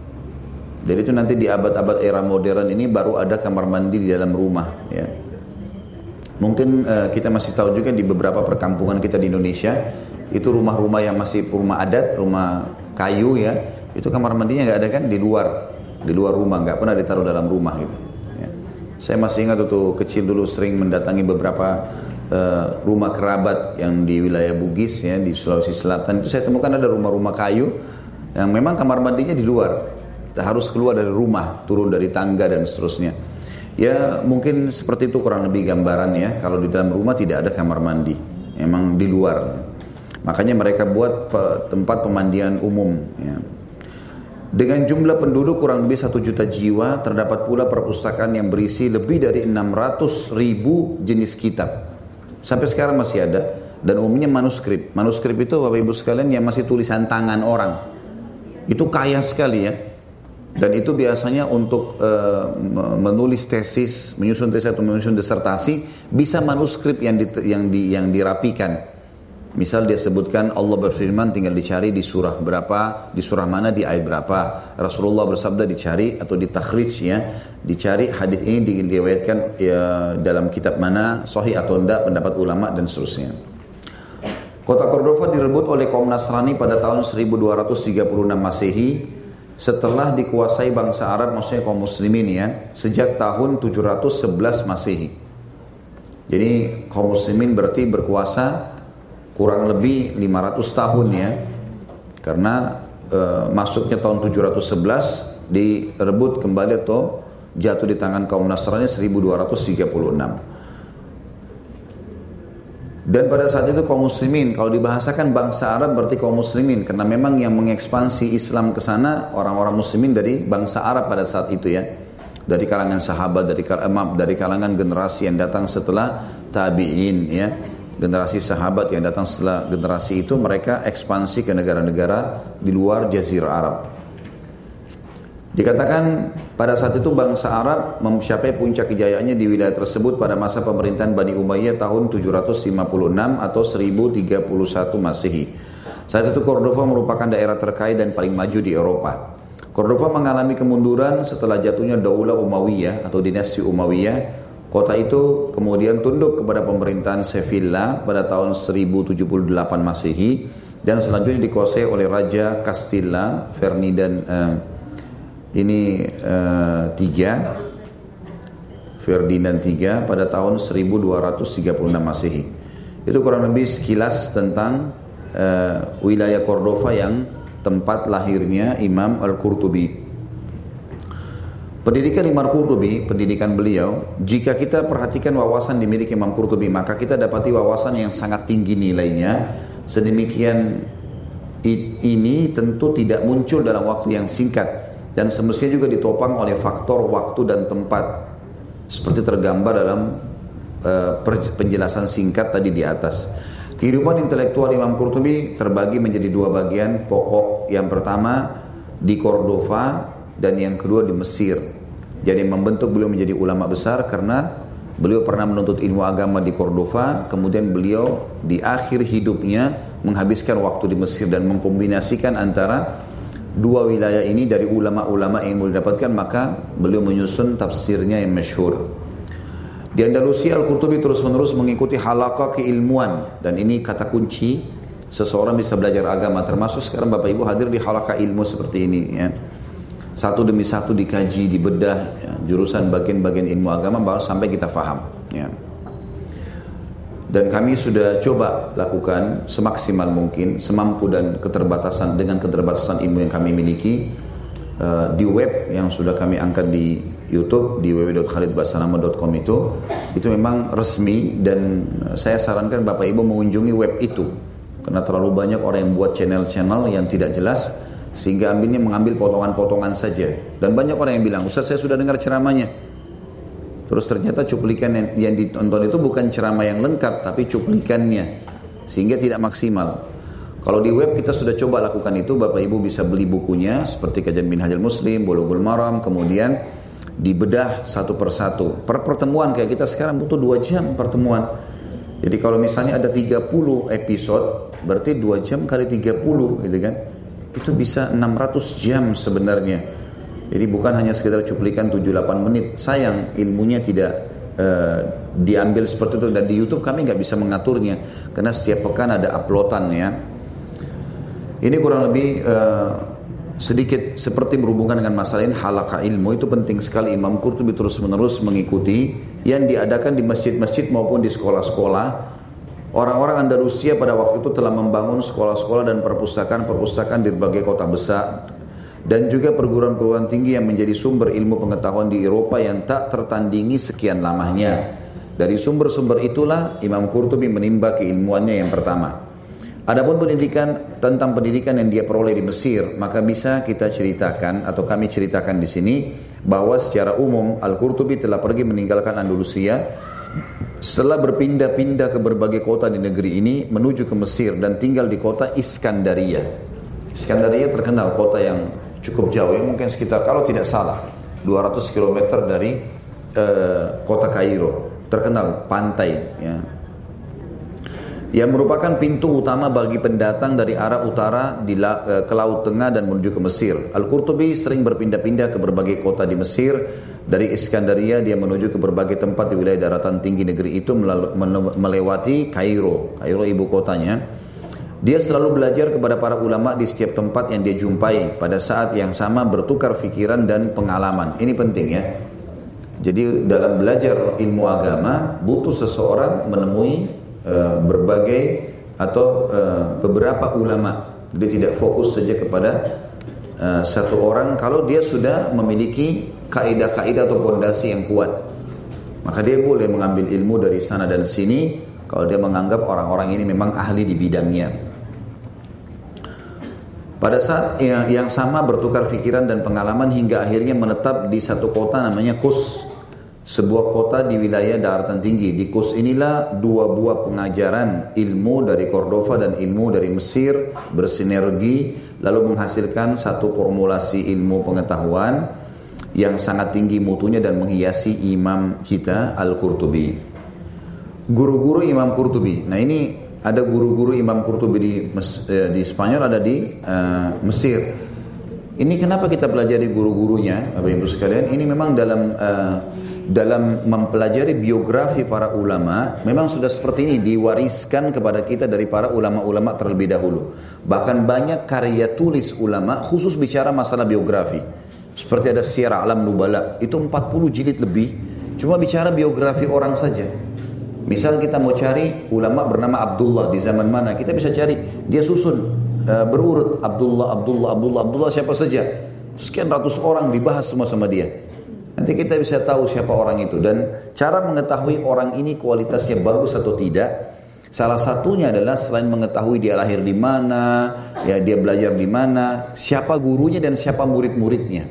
A: Jadi itu nanti di abad-abad era modern ini baru ada kamar mandi di dalam rumah ya. Mungkin uh, kita masih tahu juga di beberapa perkampungan kita di Indonesia itu rumah-rumah yang masih rumah adat, rumah kayu ya, itu kamar mandinya nggak ada kan di luar, di luar rumah nggak pernah ditaruh dalam rumah gitu. Ya. Saya masih ingat waktu kecil dulu sering mendatangi beberapa uh, rumah kerabat yang di wilayah Bugis ya di Sulawesi Selatan itu saya temukan ada rumah-rumah kayu yang memang kamar mandinya di luar. Harus keluar dari rumah, turun dari tangga dan seterusnya. Ya mungkin seperti itu kurang lebih gambaran ya. Kalau di dalam rumah tidak ada kamar mandi, memang di luar. Makanya mereka buat tempat pemandian umum. Ya. Dengan jumlah penduduk kurang lebih satu juta jiwa, terdapat pula perpustakaan yang berisi lebih dari 600 ribu jenis kitab. Sampai sekarang masih ada dan umumnya manuskrip. Manuskrip itu Bapak Ibu sekalian yang masih tulisan tangan orang. Itu kaya sekali ya. Dan itu biasanya untuk uh, menulis tesis, menyusun tesis atau menyusun disertasi bisa manuskrip yang di, yang di, yang dirapikan. Misal dia sebutkan Allah berfirman tinggal dicari di surah berapa, di surah mana, di ayat berapa. Rasulullah bersabda dicari atau ditakhrij ya, dicari hadis ini diriwayatkan ya, dalam kitab mana, sahih atau tidak pendapat ulama dan seterusnya. Kota Cordova direbut oleh kaum Nasrani pada tahun 1236 Masehi setelah dikuasai bangsa Arab maksudnya kaum muslimin ya sejak tahun 711 Masehi. Jadi kaum muslimin berarti berkuasa kurang lebih 500 tahun ya karena e, masuknya tahun 711 direbut kembali atau jatuh di tangan kaum Nasrani 1236 dan pada saat itu kaum muslimin kalau dibahasakan bangsa Arab berarti kaum muslimin. Karena memang yang mengekspansi Islam ke sana orang-orang muslimin dari bangsa Arab pada saat itu ya. Dari kalangan sahabat dari dari kalangan generasi yang datang setelah tabi'in ya. Generasi sahabat yang datang setelah generasi itu mereka ekspansi ke negara-negara di luar jazirah Arab. Dikatakan pada saat itu bangsa Arab mencapai puncak kejayaannya di wilayah tersebut pada masa pemerintahan Bani Umayyah tahun 756 atau 1031 Masehi. Saat itu Cordova merupakan daerah terkaya dan paling maju di Eropa. Cordova mengalami kemunduran setelah jatuhnya Daulah Umayyah atau dinasti Umayyah Kota itu kemudian tunduk kepada pemerintahan Sevilla pada tahun 1078 Masehi dan selanjutnya dikuasai oleh Raja Castilla Ferdinand uh, ini uh, tiga Ferdinand III pada tahun 1236 Masehi. Itu kurang lebih sekilas tentang uh, wilayah Cordova yang tempat lahirnya Imam Al-Qurtubi. Pendidikan Imam Qurtubi, pendidikan beliau, jika kita perhatikan wawasan dimiliki Imam Qurtubi, maka kita dapati wawasan yang sangat tinggi nilainya. Sedemikian ini tentu tidak muncul dalam waktu yang singkat dan semestinya juga ditopang oleh faktor waktu dan tempat. Seperti tergambar dalam uh, penjelasan singkat tadi di atas. Kehidupan intelektual Imam Qurtubi terbagi menjadi dua bagian pokok. Yang pertama di Cordova dan yang kedua di Mesir. Jadi membentuk beliau menjadi ulama besar karena beliau pernah menuntut ilmu agama di Cordova, kemudian beliau di akhir hidupnya menghabiskan waktu di Mesir dan mengkombinasikan antara dua wilayah ini dari ulama-ulama yang beliau dapatkan maka beliau menyusun tafsirnya yang masyhur. Di Andalusia Al-Qurtubi terus-menerus mengikuti halaqah keilmuan dan ini kata kunci seseorang bisa belajar agama termasuk sekarang Bapak Ibu hadir di halaqah ilmu seperti ini ya satu demi satu dikaji, dibedah ya, jurusan bagian-bagian ilmu agama baru sampai kita faham. Ya. Dan kami sudah coba lakukan semaksimal mungkin, semampu dan keterbatasan dengan keterbatasan ilmu yang kami miliki uh, di web yang sudah kami angkat di YouTube di www.khalidbasanama.com itu itu memang resmi dan saya sarankan Bapak Ibu mengunjungi web itu karena terlalu banyak orang yang buat channel-channel yang tidak jelas sehingga ambilnya mengambil potongan-potongan saja. Dan banyak orang yang bilang, Ustaz saya sudah dengar ceramahnya. Terus ternyata cuplikan yang, yang ditonton itu bukan ceramah yang lengkap, tapi cuplikannya. Sehingga tidak maksimal. Kalau di web kita sudah coba lakukan itu, Bapak Ibu bisa beli bukunya, seperti Kajian Minhajul Muslim, Bulughul Maram, kemudian dibedah satu persatu. Per pertemuan kayak kita sekarang butuh dua jam pertemuan. Jadi kalau misalnya ada 30 episode, berarti dua jam kali 30 gitu kan itu bisa 600 jam sebenarnya. Jadi bukan hanya sekedar cuplikan 7-8 menit. Sayang ilmunya tidak uh, diambil seperti itu dan di YouTube kami nggak bisa mengaturnya. Karena setiap pekan ada uploadan ya. Ini kurang lebih uh, sedikit seperti berhubungan dengan masalah ini. Halaka ilmu? Itu penting sekali. Imam Qurtubi terus menerus mengikuti yang diadakan di masjid-masjid maupun di sekolah-sekolah. Orang-orang Andalusia pada waktu itu telah membangun sekolah-sekolah dan perpustakaan-perpustakaan di berbagai kota besar dan juga perguruan-perguruan tinggi yang menjadi sumber ilmu pengetahuan di Eropa yang tak tertandingi sekian lamanya. Dari sumber-sumber itulah Imam Qurtubi menimba keilmuannya yang pertama. Adapun pendidikan tentang pendidikan yang dia peroleh di Mesir, maka bisa kita ceritakan atau kami ceritakan di sini bahwa secara umum Al-Qurtubi telah pergi meninggalkan Andalusia setelah berpindah-pindah ke berbagai kota di negeri ini menuju ke Mesir dan tinggal di kota Iskandaria. Iskandaria terkenal kota yang cukup jauh, yang mungkin sekitar kalau tidak salah 200 km dari uh, kota Kairo. Terkenal pantai ya. Yang merupakan pintu utama bagi pendatang dari arah utara di la, uh, ke Laut Tengah dan menuju ke Mesir. Al-Qurtubi sering berpindah-pindah ke berbagai kota di Mesir dari Iskandaria dia menuju ke berbagai tempat di wilayah daratan tinggi negeri itu melewati Kairo, Kairo ibu kotanya. Dia selalu belajar kepada para ulama di setiap tempat yang dia jumpai pada saat yang sama bertukar pikiran dan pengalaman. Ini penting ya. Jadi dalam belajar ilmu agama butuh seseorang menemui uh, berbagai atau uh, beberapa ulama. Dia tidak fokus saja kepada uh, satu orang kalau dia sudah memiliki kaidah-kaidah atau fondasi yang kuat. Maka dia boleh mengambil ilmu dari sana dan sini kalau dia menganggap orang-orang ini memang ahli di bidangnya. Pada saat yang sama bertukar pikiran dan pengalaman hingga akhirnya menetap di satu kota namanya Kus. Sebuah kota di wilayah daratan tinggi. Di Kus inilah dua buah pengajaran ilmu dari Cordova dan ilmu dari Mesir bersinergi lalu menghasilkan satu formulasi ilmu pengetahuan yang sangat tinggi mutunya dan menghiasi imam kita Al-Qurtubi. Guru-guru Imam Qurtubi. Nah ini ada guru-guru Imam Qurtubi di eh, di Spanyol ada di uh, Mesir. Ini kenapa kita pelajari guru-gurunya, Bapak Ibu sekalian? Ini memang dalam uh, dalam mempelajari biografi para ulama, memang sudah seperti ini diwariskan kepada kita dari para ulama-ulama terlebih dahulu. Bahkan banyak karya tulis ulama khusus bicara masalah biografi. Seperti ada Sierra Alam Nubala, itu 40 jilid lebih, cuma bicara biografi orang saja. Misal kita mau cari ulama bernama Abdullah di zaman mana, kita bisa cari. Dia susun uh, berurut Abdullah, Abdullah, Abdullah, Abdullah siapa saja. Sekian ratus orang dibahas semua sama dia. Nanti kita bisa tahu siapa orang itu dan cara mengetahui orang ini kualitasnya bagus atau tidak. Salah satunya adalah selain mengetahui dia lahir di mana, ya dia belajar di mana, siapa gurunya dan siapa murid-muridnya.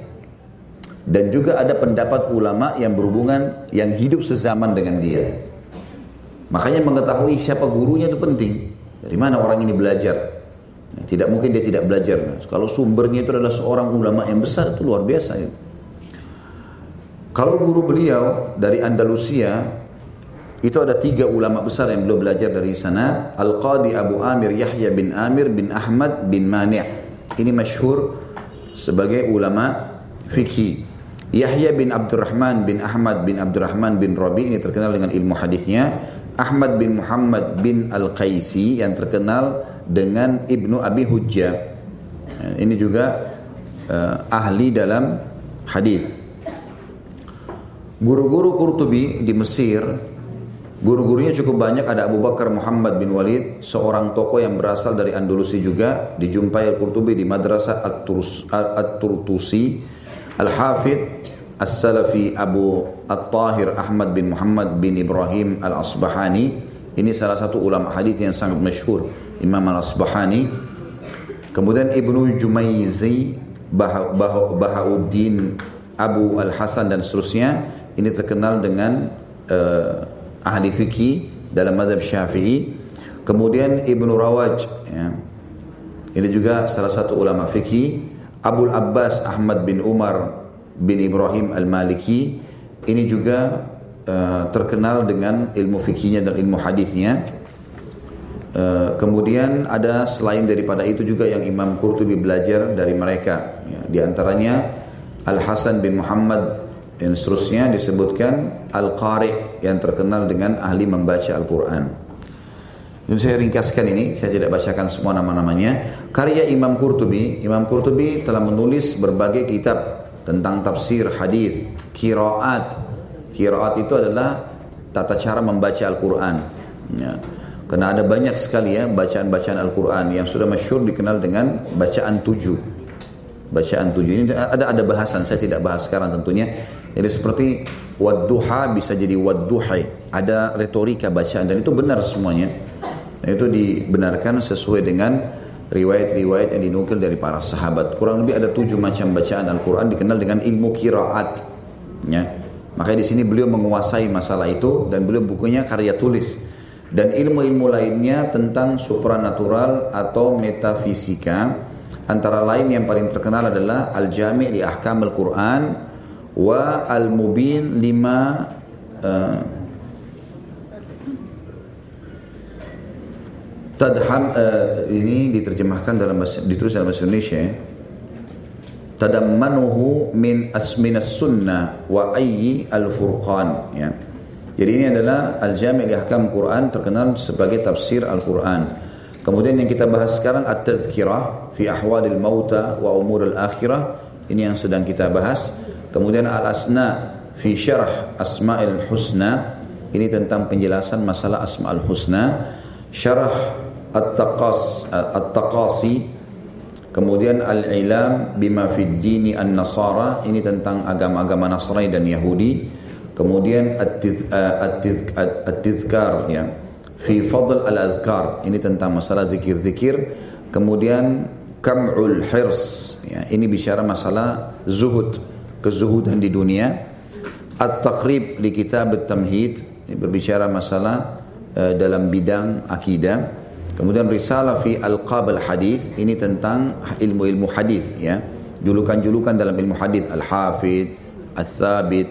A: Dan juga ada pendapat ulama yang berhubungan yang hidup sezaman dengan dia. Makanya mengetahui siapa gurunya itu penting. Dari mana orang ini belajar. Tidak mungkin dia tidak belajar. Kalau sumbernya itu adalah seorang ulama yang besar itu luar biasa. Ya. Kalau guru beliau dari Andalusia itu ada tiga ulama besar yang beliau belajar dari sana. Al-Qadi Abu Amir Yahya bin Amir bin Ahmad bin Mani' Ini masyhur sebagai ulama fikih. Yahya bin Abdurrahman bin Ahmad bin Abdurrahman bin Rabi ini terkenal dengan ilmu hadisnya. Ahmad bin Muhammad bin Al-Qaisi yang terkenal dengan Ibnu Abi Hujjah. Ini juga uh, ahli dalam hadis. Guru-guru Qurtubi di Mesir, guru-gurunya cukup banyak. Ada Abu Bakar Muhammad bin Walid, seorang tokoh yang berasal dari Andalusi juga. Dijumpai Al-Qurtubi di Madrasah At-Turtusi. Al-Hafidh As-Salafi Abu At-Tahir Ahmad bin Muhammad bin Ibrahim Al-Asbahani. Ini salah satu ulama hadis yang sangat masyhur Imam Al-Asbahani. Kemudian Ibnu Jumaizi bah bah Bahauddin Abu Al-Hasan dan seterusnya ini terkenal dengan uh, ahli fikih dalam madhab syafi'i. Kemudian Ibnu Rawaj ya. ini juga salah satu ulama fikih. Abu Abbas Ahmad bin Umar bin Ibrahim Al-Maliki ini juga uh, terkenal dengan ilmu fikihnya dan ilmu hadisnya. Uh, kemudian ada selain daripada itu juga yang Imam Qurtubi belajar dari mereka. Ya, di antaranya Al Hasan bin Muhammad dan seterusnya disebutkan Al Qari yang terkenal dengan ahli membaca Al Quran. Dan saya ringkaskan ini, saya tidak bacakan semua nama-namanya. Karya Imam Qurtubi, Imam Qurtubi telah menulis berbagai kitab tentang tafsir hadis, kiraat. Kiraat itu adalah tata cara membaca Al-Quran. Ya. Karena ada banyak sekali ya bacaan-bacaan Al-Quran yang sudah masyur dikenal dengan bacaan tujuh. Bacaan tujuh ini ada ada bahasan, saya tidak bahas sekarang tentunya. Jadi seperti wadduha bisa jadi wadduhai. Ada retorika bacaan dan itu benar semuanya. Itu dibenarkan sesuai dengan riwayat-riwayat yang dinukil dari para sahabat. Kurang lebih ada tujuh macam bacaan Al-Quran dikenal dengan ilmu kiraat. Ya. Makanya di sini beliau menguasai masalah itu dan beliau bukunya karya tulis. Dan ilmu-ilmu lainnya tentang supranatural atau metafisika. Antara lain yang paling terkenal adalah Al-Jami' li Ahkam Al-Quran wa Al-Mubin lima uh, Tadham uh, ini diterjemahkan dalam bahasa, ditulis dalam bahasa Indonesia ya. Tadammanuhu min asminas sunnah wa ayyi al-furqan ya. Jadi ini adalah al-jami' ahkam Quran terkenal sebagai tafsir Al-Quran. Kemudian yang kita bahas sekarang at-tadhkirah fi ahwadil mauta wa umur al-akhirah. Ini yang sedang kita bahas. Kemudian al-asna fi syarah asma'il husna. Ini tentang penjelasan masalah asma'ul husna. Syarah At-Taqas At-Taqasi Kemudian Al-Ilam bima fid dini an-Nasara ini tentang agama-agama Nasrani dan Yahudi. Kemudian At-Tizkar ya fi fadl al-adhkar ini tentang masalah zikir-zikir. Kemudian Kam'ul Hirs ya ini bicara masalah zuhud, kezuhudan di dunia. At-Taqrib li Kitab At-Tamhid berbicara masalah uh, dalam bidang akidah. Kemudian risalah fi alqab al-hadis ini tentang ilmu-ilmu hadis ya. Julukan-julukan dalam ilmu hadis al-hafid, al-thabit,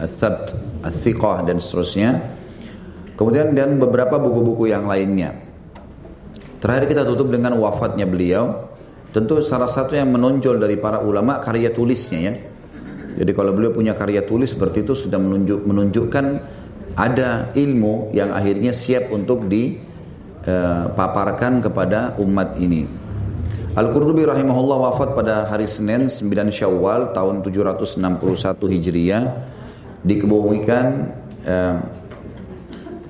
A: al-thabt, al-thiqah dan seterusnya. Kemudian dan beberapa buku-buku yang lainnya. Terakhir kita tutup dengan wafatnya beliau. Tentu salah satu yang menonjol dari para ulama karya tulisnya ya. Jadi kalau beliau punya karya tulis seperti itu sudah menunjuk, menunjukkan ada ilmu yang akhirnya siap untuk di uh, paparkan kepada umat ini. Al-Qurtubi rahimahullah wafat pada hari Senin 9 Syawal tahun 761 Hijriah dikebumikan uh,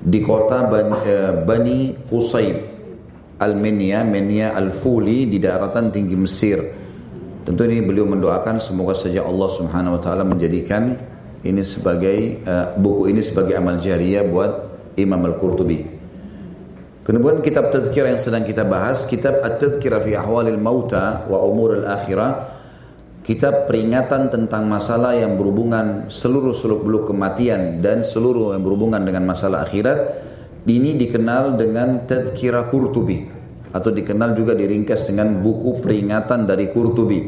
A: di kota Bani, eh, Bani Qusayb Al-Menia, Menia Al-Fuli di daratan tinggi Mesir. Tentu ini beliau mendoakan semoga saja Allah Subhanahu wa taala menjadikan ini sebagai uh, buku ini sebagai amal jariah buat Imam Al-Qurtubi. Kemudian kitab tadhkirah yang sedang kita bahas, kitab At-Tadhkirah fi Ahwalil Mauta wa Umur Al-Akhirah, kitab peringatan tentang masalah yang berhubungan seluruh seluk-beluk kematian dan seluruh yang berhubungan dengan masalah akhirat. Ini dikenal dengan Tadhkirah Qurtubi atau dikenal juga diringkas dengan buku peringatan dari Qurtubi.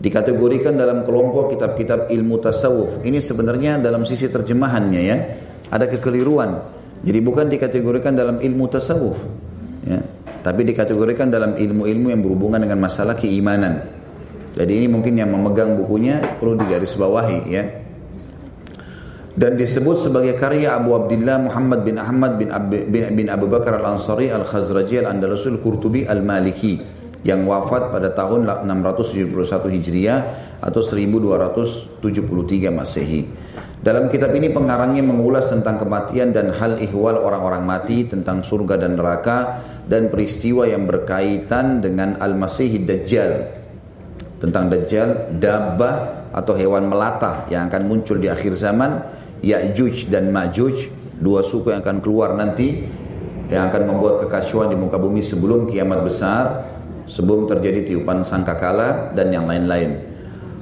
A: Dikategorikan dalam kelompok kitab-kitab ilmu tasawuf. Ini sebenarnya dalam sisi terjemahannya ya, ada kekeliruan jadi bukan dikategorikan dalam ilmu tasawuf, ya, tapi dikategorikan dalam ilmu-ilmu yang berhubungan dengan masalah keimanan. Jadi ini mungkin yang memegang bukunya perlu digarisbawahi ya. Dan disebut sebagai karya Abu Abdullah Muhammad bin Ahmad bin, Ab bin, Abu Bakar Al-Ansari Al-Khazraji Al-Andalusul Qurtubi Al-Maliki yang wafat pada tahun 671 Hijriah atau 1273 Masehi. Dalam kitab ini pengarangnya mengulas tentang kematian dan hal ihwal orang-orang mati, tentang surga dan neraka, dan peristiwa yang berkaitan dengan Al-Masih Dajjal. Tentang Dajjal, Dabbah atau hewan melata yang akan muncul di akhir zaman, Ya'juj dan Ma'juj, dua suku yang akan keluar nanti, yang akan membuat kekacauan di muka bumi sebelum kiamat besar, sebelum terjadi tiupan sangkakala dan yang lain-lain.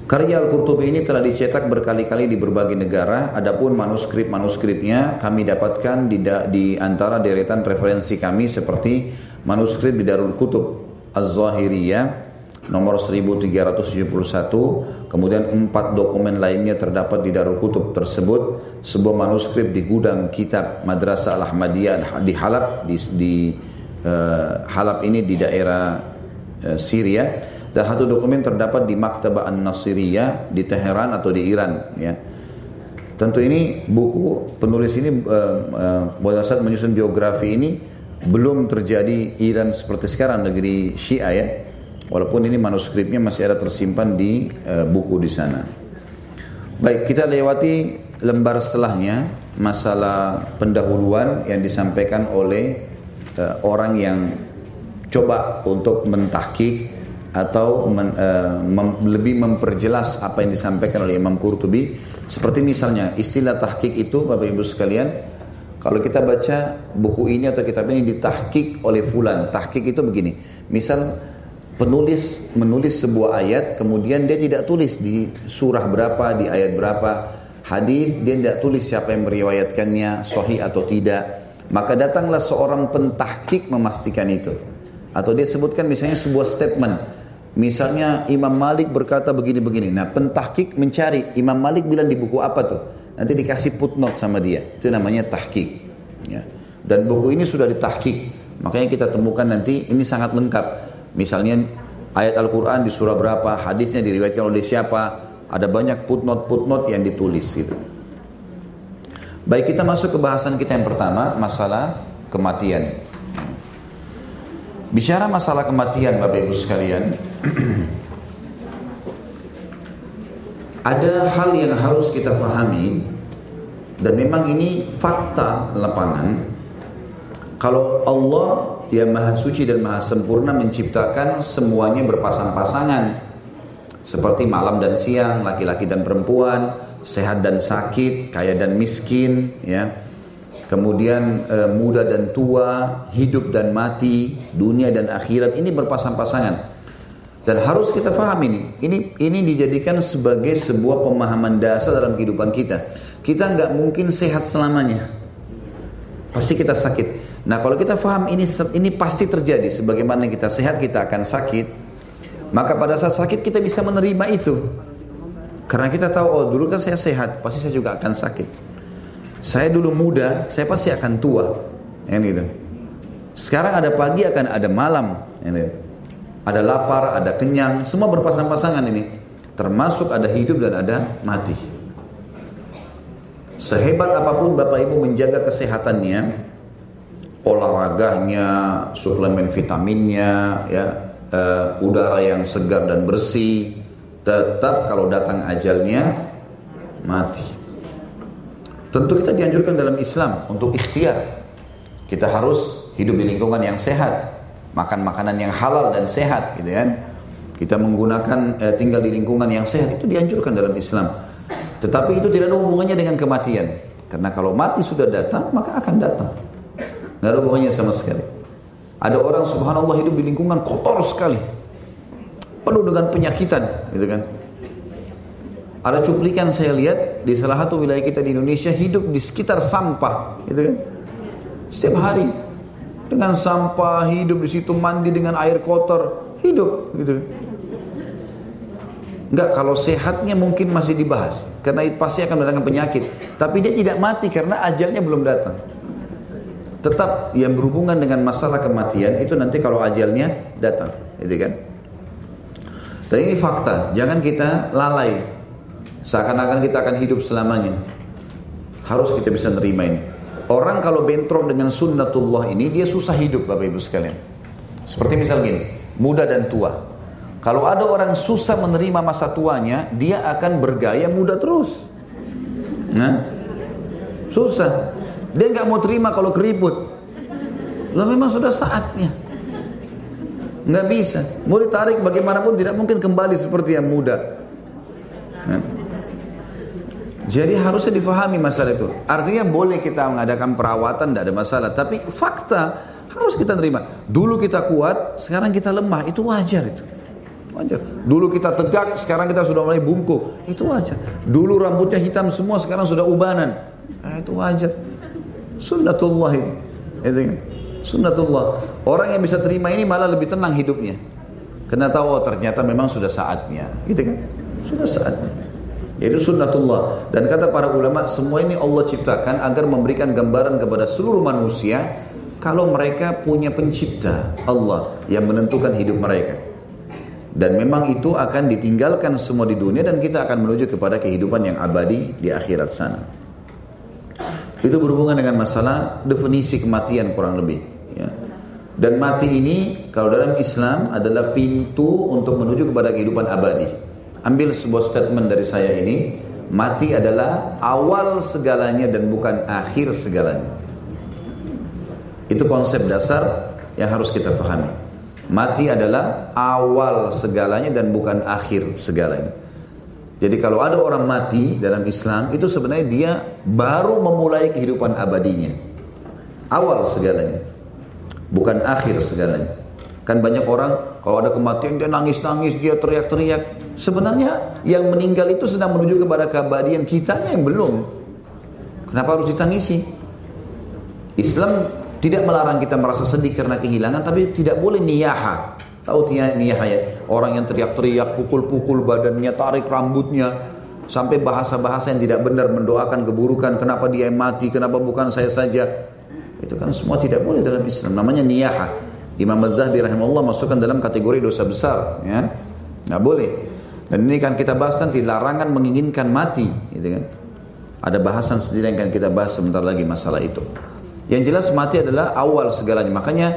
A: Karya Al-Qurtubi ini telah dicetak berkali-kali di berbagai negara. Adapun manuskrip-manuskripnya kami dapatkan di, di antara deretan referensi kami seperti manuskrip di Darul Kutub Az-Zahiriyah nomor 1371. Kemudian empat dokumen lainnya terdapat di Darul Kutub tersebut. Sebuah manuskrip di gudang kitab Madrasah Al-Ahmadiyah di Halab di, di uh, Halab ini di daerah uh, Syria dan satu dokumen terdapat di Maktabah An-Nasiriyah di Teheran atau di Iran ya. Tentu ini buku penulis ini uh, uh, saat menyusun biografi ini belum terjadi Iran seperti sekarang negeri Syiah ya. Walaupun ini manuskripnya masih ada tersimpan di uh, buku di sana. Baik, kita lewati lembar setelahnya masalah pendahuluan yang disampaikan oleh uh, orang yang coba untuk mentahkik atau men, uh, mem, lebih memperjelas apa yang disampaikan oleh Imam Qurtubi. Seperti misalnya istilah tahqiq itu Bapak Ibu sekalian kalau kita baca buku ini atau kitab ini ditahkik oleh fulan. Tahkik itu begini. Misal penulis menulis sebuah ayat kemudian dia tidak tulis di surah berapa di ayat berapa. Hadis dia tidak tulis siapa yang meriwayatkannya sahih atau tidak. Maka datanglah seorang pentahkik memastikan itu. Atau dia sebutkan misalnya sebuah statement Misalnya Imam Malik berkata begini-begini. Nah pentahkik mencari Imam Malik bilang di buku apa tuh? Nanti dikasih footnote sama dia. Itu namanya tahkik. Ya. Dan buku ini sudah ditahkik. Makanya kita temukan nanti ini sangat lengkap. Misalnya ayat Al-Quran di surah berapa, hadisnya diriwayatkan oleh siapa. Ada banyak footnote-footnote yang ditulis itu. Baik kita masuk ke bahasan kita yang pertama, masalah kematian. Bicara masalah kematian Bapak Ibu sekalian Ada hal yang harus kita pahami Dan memang ini fakta lapangan. Kalau Allah yang maha suci dan maha sempurna menciptakan semuanya berpasang-pasangan. Seperti malam dan siang, laki-laki dan perempuan Sehat dan sakit, kaya dan miskin ya. Kemudian e, muda dan tua, hidup dan mati, dunia dan akhirat ini berpasang-pasangan. Dan harus kita faham ini. Ini ini dijadikan sebagai sebuah pemahaman dasar dalam kehidupan kita. Kita nggak mungkin sehat selamanya. Pasti kita sakit. Nah kalau kita faham ini ini pasti terjadi. Sebagaimana kita sehat kita akan sakit. Maka pada saat sakit kita bisa menerima itu. Karena kita tahu oh dulu kan saya sehat, pasti saya juga akan sakit. Saya dulu muda, saya pasti akan tua. Yang gitu. Sekarang ada pagi akan ada malam. Gitu. Ada lapar, ada kenyang, semua berpasang-pasangan ini. Termasuk ada hidup dan ada mati. Sehebat apa pun Bapak Ibu menjaga kesehatannya, olahraganya, suplemen vitaminnya, ya, uh, udara yang segar dan bersih, tetap kalau datang ajalnya mati. Tentu kita dianjurkan dalam Islam untuk ikhtiar. Kita harus hidup di lingkungan yang sehat, makan makanan yang halal dan sehat, gitu kan. Kita menggunakan eh, tinggal di lingkungan yang sehat itu dianjurkan dalam Islam. Tetapi itu tidak ada hubungannya dengan kematian. Karena kalau mati sudah datang, maka akan datang. Tidak ada hubungannya sama sekali. Ada orang subhanallah hidup di lingkungan kotor sekali. Penuh dengan penyakitan, gitu kan. Ada cuplikan saya lihat di salah satu wilayah kita di Indonesia hidup di sekitar sampah, gitu kan. Setiap hari dengan sampah hidup di situ mandi dengan air kotor hidup gitu. Enggak kalau sehatnya mungkin masih dibahas karena pasti akan mendatangkan penyakit. Tapi dia tidak mati karena ajalnya belum datang. Tetap yang berhubungan dengan masalah kematian itu nanti kalau ajalnya datang, gitu kan? Dan ini fakta, jangan kita lalai Seakan-akan kita akan hidup selamanya. Harus kita bisa nerima ini. Orang kalau bentrok dengan sunnatullah ini, dia susah hidup Bapak Ibu sekalian. Seperti misal gini, muda dan tua. Kalau ada orang susah menerima masa tuanya, dia akan bergaya muda terus. Nah, susah. Dia nggak mau terima kalau keriput. Lo memang sudah saatnya. Nggak bisa. Mau ditarik bagaimanapun tidak mungkin kembali seperti yang muda. Nah. Jadi harusnya difahami masalah itu. Artinya boleh kita mengadakan perawatan, tidak ada masalah. Tapi fakta harus kita terima. Dulu kita kuat, sekarang kita lemah. Itu wajar itu. Wajar. Dulu kita tegak, sekarang kita sudah mulai bungkuk. Itu wajar. Dulu rambutnya hitam semua, sekarang sudah ubanan. Nah, itu wajar. Sunnatullah itu. Itu kan. Sunnatullah. Orang yang bisa terima ini malah lebih tenang hidupnya. Karena tahu oh, ternyata memang sudah saatnya. Gitu kan. Sudah saatnya. Yaitu sunnatullah. Dan kata para ulama, semua ini Allah ciptakan agar memberikan gambaran kepada seluruh manusia kalau mereka punya pencipta Allah yang menentukan hidup mereka. Dan memang itu akan ditinggalkan semua di dunia dan kita akan menuju kepada kehidupan yang abadi di akhirat sana. Itu berhubungan dengan masalah definisi kematian kurang lebih. Ya. Dan mati ini kalau dalam Islam adalah pintu untuk menuju kepada kehidupan abadi. Ambil sebuah statement dari saya ini, mati adalah awal segalanya dan bukan akhir segalanya. Itu konsep dasar yang harus kita pahami. Mati adalah awal segalanya dan bukan akhir segalanya. Jadi kalau ada orang mati dalam Islam itu sebenarnya dia baru memulai kehidupan abadinya. Awal segalanya. Bukan akhir segalanya. Kan banyak orang kalau ada kematian dia nangis-nangis, dia teriak-teriak. Sebenarnya yang meninggal itu sedang menuju kepada keabadian kitanya yang belum. Kenapa harus ditangisi? Islam tidak melarang kita merasa sedih karena kehilangan, tapi tidak boleh niyaha. Tahu niyaha ya? Orang yang teriak-teriak, pukul-pukul badannya, tarik rambutnya, sampai bahasa-bahasa yang tidak benar mendoakan keburukan. Kenapa dia mati? Kenapa bukan saya saja? Itu kan semua tidak boleh dalam Islam. Namanya niyaha. Imam Al-Zahabi rahimahullah masukkan dalam kategori dosa besar ya. Nggak boleh. Dan ini kan kita bahas nanti larangan menginginkan mati gitu kan. Ada bahasan sendiri yang akan kita bahas sebentar lagi masalah itu. Yang jelas mati adalah awal segalanya. Makanya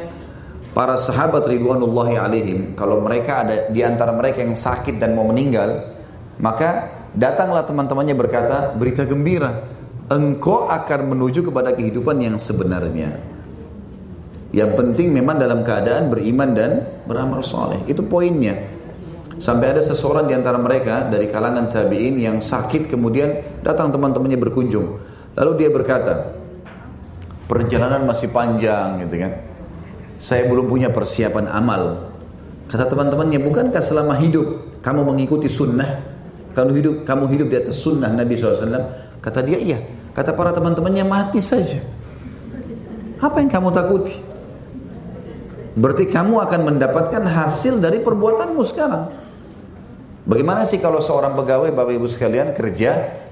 A: para sahabat ridwanullahi alaihim kalau mereka ada di antara mereka yang sakit dan mau meninggal maka datanglah teman-temannya berkata berita gembira engkau akan menuju kepada kehidupan yang sebenarnya yang penting memang dalam keadaan beriman dan beramal soleh. Itu poinnya. Sampai ada seseorang di antara mereka dari kalangan tabi'in yang sakit kemudian datang teman-temannya berkunjung. Lalu dia berkata, perjalanan masih panjang gitu kan. Saya belum punya persiapan amal. Kata teman-temannya, bukankah selama hidup kamu mengikuti sunnah? Kamu hidup, kamu hidup di atas sunnah Nabi SAW? Kata dia, iya. Kata para teman-temannya, mati saja. Apa yang kamu takuti? Berarti kamu akan mendapatkan hasil dari perbuatanmu sekarang. Bagaimana sih kalau seorang pegawai Bapak Ibu sekalian kerja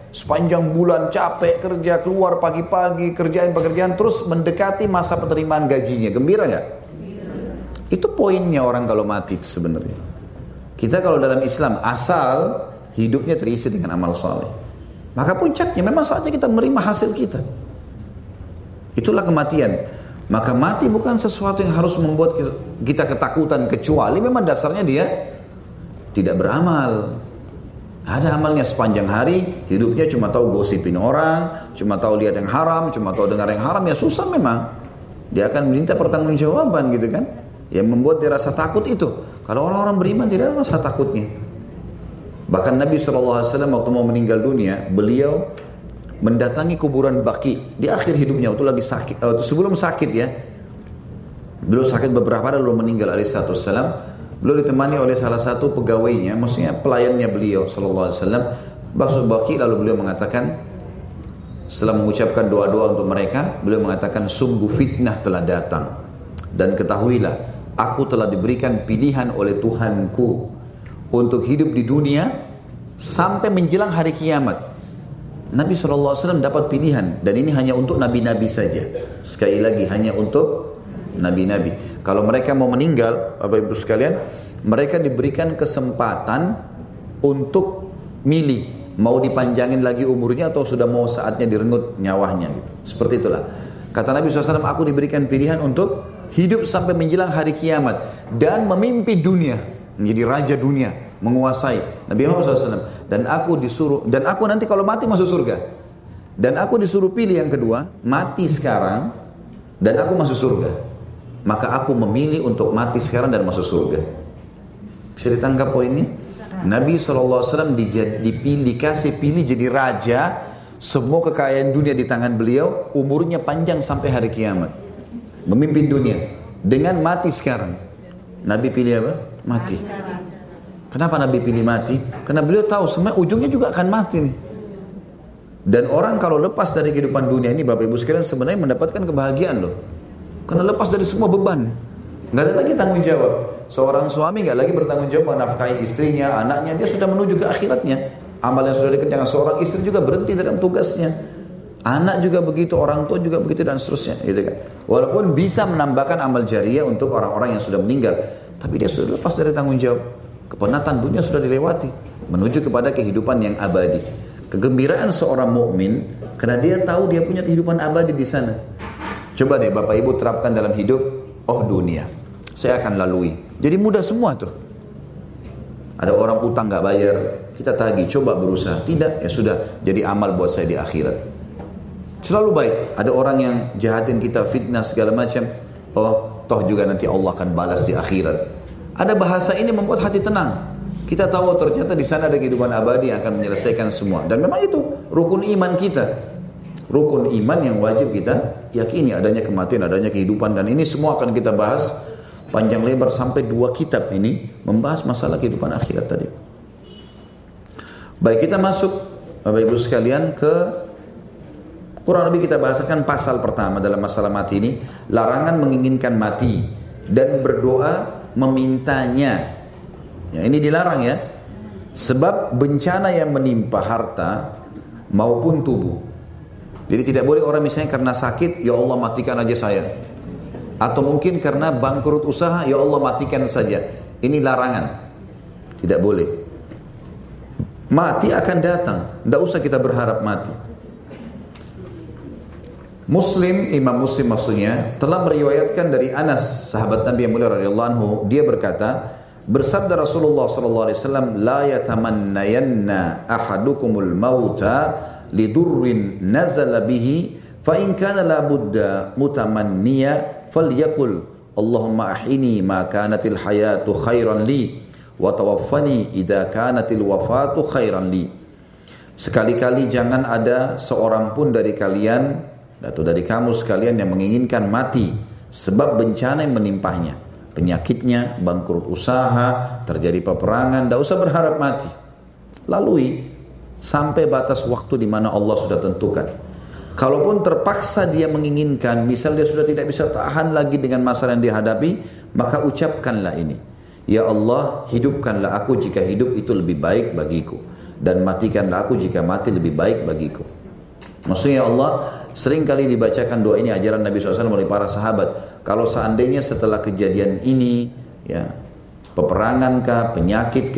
A: sepanjang bulan capek kerja keluar pagi-pagi kerjaan pekerjaan terus mendekati masa penerimaan gajinya gembira nggak? Itu poinnya orang kalau mati itu sebenarnya. Kita kalau dalam Islam asal hidupnya terisi dengan amal soleh. Maka puncaknya memang saatnya kita menerima hasil kita. Itulah kematian. Maka mati bukan sesuatu yang harus membuat kita ketakutan kecuali memang dasarnya dia tidak beramal. Ada amalnya sepanjang hari, hidupnya cuma tahu gosipin orang, cuma tahu lihat yang haram, cuma tahu dengar yang haram, ya susah memang. Dia akan minta pertanggungjawaban gitu kan. Yang membuat dia rasa takut itu. Kalau orang-orang beriman tidak ada rasa takutnya. Bahkan Nabi SAW waktu mau meninggal dunia, beliau mendatangi kuburan Baki di akhir hidupnya waktu lagi sakit, waktu sebelum sakit ya. Beliau sakit beberapa hari lalu meninggal alaihissalam. Beliau ditemani oleh salah satu pegawainya, maksudnya pelayannya beliau sallallahu alaihi wasallam. Masuk Baki lalu beliau mengatakan setelah mengucapkan doa-doa untuk mereka, beliau mengatakan sungguh fitnah telah datang dan ketahuilah aku telah diberikan pilihan oleh Tuhanku untuk hidup di dunia sampai menjelang hari kiamat. Nabi SAW dapat pilihan dan ini hanya untuk nabi-nabi saja. Sekali lagi hanya untuk nabi-nabi. Kalau mereka mau meninggal, Bapak Ibu sekalian, mereka diberikan kesempatan untuk milih mau dipanjangin lagi umurnya atau sudah mau saatnya direnggut nyawanya gitu. Seperti itulah. Kata Nabi SAW, aku diberikan pilihan untuk hidup sampai menjelang hari kiamat dan memimpin dunia menjadi raja dunia, menguasai. Nabi Muhammad SAW. Dan aku disuruh, dan aku nanti kalau mati masuk surga. Dan aku disuruh pilih yang kedua, mati sekarang, dan aku masuk surga. Maka aku memilih untuk mati sekarang dan masuk surga. Bisa ditangkap poinnya? Nabi SAW dipilih, dikasih pilih jadi raja, semua kekayaan dunia di tangan beliau, umurnya panjang sampai hari kiamat. Memimpin dunia. Dengan mati sekarang. Nabi pilih apa? mati. Kenapa Nabi pilih mati? Karena beliau tahu sebenarnya ujungnya juga akan mati nih. Dan orang kalau lepas dari kehidupan dunia ini Bapak Ibu sekalian sebenarnya mendapatkan kebahagiaan loh. Karena lepas dari semua beban. Nggak ada lagi tanggung jawab. Seorang suami nggak lagi bertanggung jawab menafkahi istrinya, anaknya. Dia sudah menuju ke akhiratnya. Amal yang sudah dikerjakan seorang istri juga berhenti dalam tugasnya. Anak juga begitu, orang tua juga begitu dan seterusnya. Gitu kan. Walaupun bisa menambahkan amal jariah untuk orang-orang yang sudah meninggal. Tapi dia sudah lepas dari tanggung jawab. Kepenatan dunia sudah dilewati. Menuju kepada kehidupan yang abadi. Kegembiraan seorang mukmin karena dia tahu dia punya kehidupan abadi di sana. Coba deh Bapak Ibu terapkan dalam hidup, oh dunia, saya akan lalui. Jadi mudah semua tuh. Ada orang utang nggak bayar, kita tagih, coba berusaha. Tidak, ya sudah, jadi amal buat saya di akhirat. Selalu baik. Ada orang yang jahatin kita, fitnah segala macam. Oh, toh juga nanti Allah akan balas di akhirat. Ada bahasa ini membuat hati tenang. Kita tahu ternyata di sana ada kehidupan abadi yang akan menyelesaikan semua. Dan memang itu rukun iman kita. Rukun iman yang wajib kita yakini adanya kematian, adanya kehidupan dan ini semua akan kita bahas panjang lebar sampai dua kitab ini membahas masalah kehidupan akhirat tadi. Baik kita masuk Bapak Ibu sekalian ke Kurang lebih kita bahasakan pasal pertama dalam masalah mati ini, larangan menginginkan mati dan berdoa memintanya. Ya, ini dilarang ya. Sebab bencana yang menimpa harta maupun tubuh. Jadi tidak boleh orang misalnya karena sakit, ya Allah matikan aja saya. Atau mungkin karena bangkrut usaha, ya Allah matikan saja. Ini larangan. Tidak boleh. Mati akan datang. Tidak usah kita berharap mati. Muslim, Imam Muslim maksudnya, telah meriwayatkan dari Anas, sahabat Nabi yang mulia radhiyallahu anhu, dia berkata, bersabda Rasulullah sallallahu alaihi wasallam, "La yatamannayanna ahadukumul mauta lidurrin nazala bihi, fa in kana la budda mutamanniya falyakul Allahumma ahini ma kanatil hayatu khairan li wa tawaffani idza kanatil wafatu khairan li." Sekali-kali jangan ada seorang pun dari kalian atau dari kamu sekalian yang menginginkan mati sebab bencana yang menimpahnya penyakitnya, bangkrut usaha, terjadi peperangan, tidak usah berharap mati. Lalui sampai batas waktu di mana Allah sudah tentukan. Kalaupun terpaksa dia menginginkan, misal dia sudah tidak bisa tahan lagi dengan masalah yang dihadapi, maka ucapkanlah ini. Ya Allah, hidupkanlah aku jika hidup itu lebih baik bagiku. Dan matikanlah aku jika mati lebih baik bagiku. Maksudnya ya Allah, Sering kali dibacakan doa ini ajaran Nabi SAW oleh para sahabat. Kalau seandainya setelah kejadian ini, ya peperangan kah, penyakit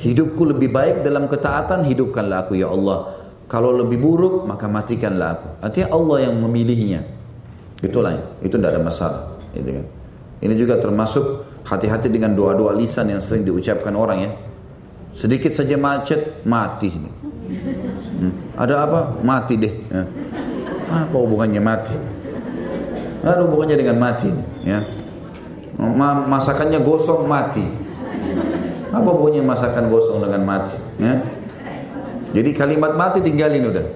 A: hidupku lebih baik dalam ketaatan, hidupkanlah aku ya Allah. Kalau lebih buruk, maka matikanlah aku. Artinya Allah yang memilihnya. Itulah, itu tidak ada masalah. Gitu kan. Ini juga termasuk hati-hati dengan doa-doa lisan yang sering diucapkan orang ya. Sedikit saja macet, mati. Hmm. Ada apa? Mati deh. Ya. Apa hubungannya mati? Ada hubungannya dengan mati. Ya. Masakannya gosong mati. Apa hubungannya masakan gosong dengan mati? Ya. Jadi kalimat mati tinggalin udah.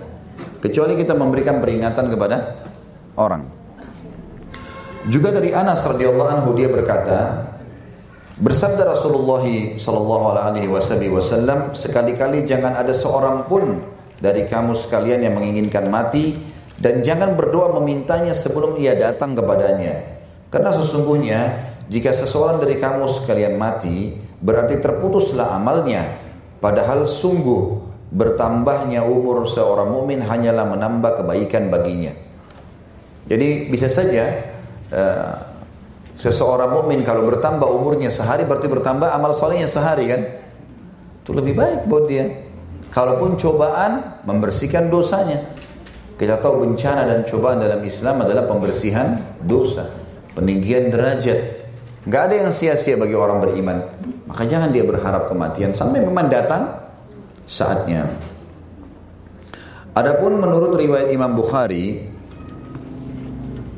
A: Kecuali kita memberikan peringatan kepada orang. Juga dari Anas radhiyallahu anhu dia berkata, bersabda Rasulullah sallallahu alaihi wasallam, sekali-kali jangan ada seorang pun dari kamu sekalian yang menginginkan mati dan jangan berdoa memintanya sebelum ia datang kepadanya. Karena sesungguhnya jika seseorang dari kamu sekalian mati, berarti terputuslah amalnya. Padahal sungguh bertambahnya umur seorang mukmin hanyalah menambah kebaikan baginya. Jadi bisa saja uh, seseorang mukmin kalau bertambah umurnya sehari berarti bertambah amal solehnya sehari kan? Itu lebih baik buat dia. Kalaupun cobaan membersihkan dosanya. Kita tahu bencana dan cobaan dalam Islam adalah pembersihan dosa, peninggian derajat. Gak ada yang sia-sia bagi orang beriman. Maka jangan dia berharap kematian sampai memang datang saatnya. Adapun menurut riwayat Imam Bukhari,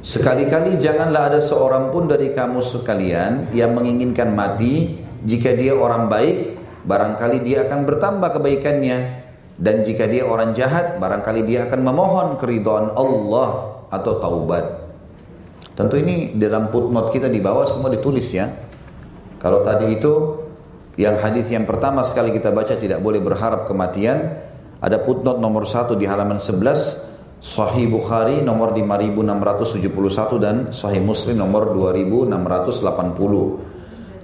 A: sekali-kali janganlah ada seorang pun dari kamu sekalian yang menginginkan mati jika dia orang baik, barangkali dia akan bertambah kebaikannya. Dan jika dia orang jahat, barangkali dia akan memohon keridhaan Allah atau taubat. Tentu ini dalam footnote kita di bawah semua ditulis ya. Kalau tadi itu yang hadis yang pertama sekali kita baca tidak boleh berharap kematian. Ada footnote nomor satu di halaman 11 Sahih Bukhari nomor 5671 dan Sahih Muslim nomor 2680.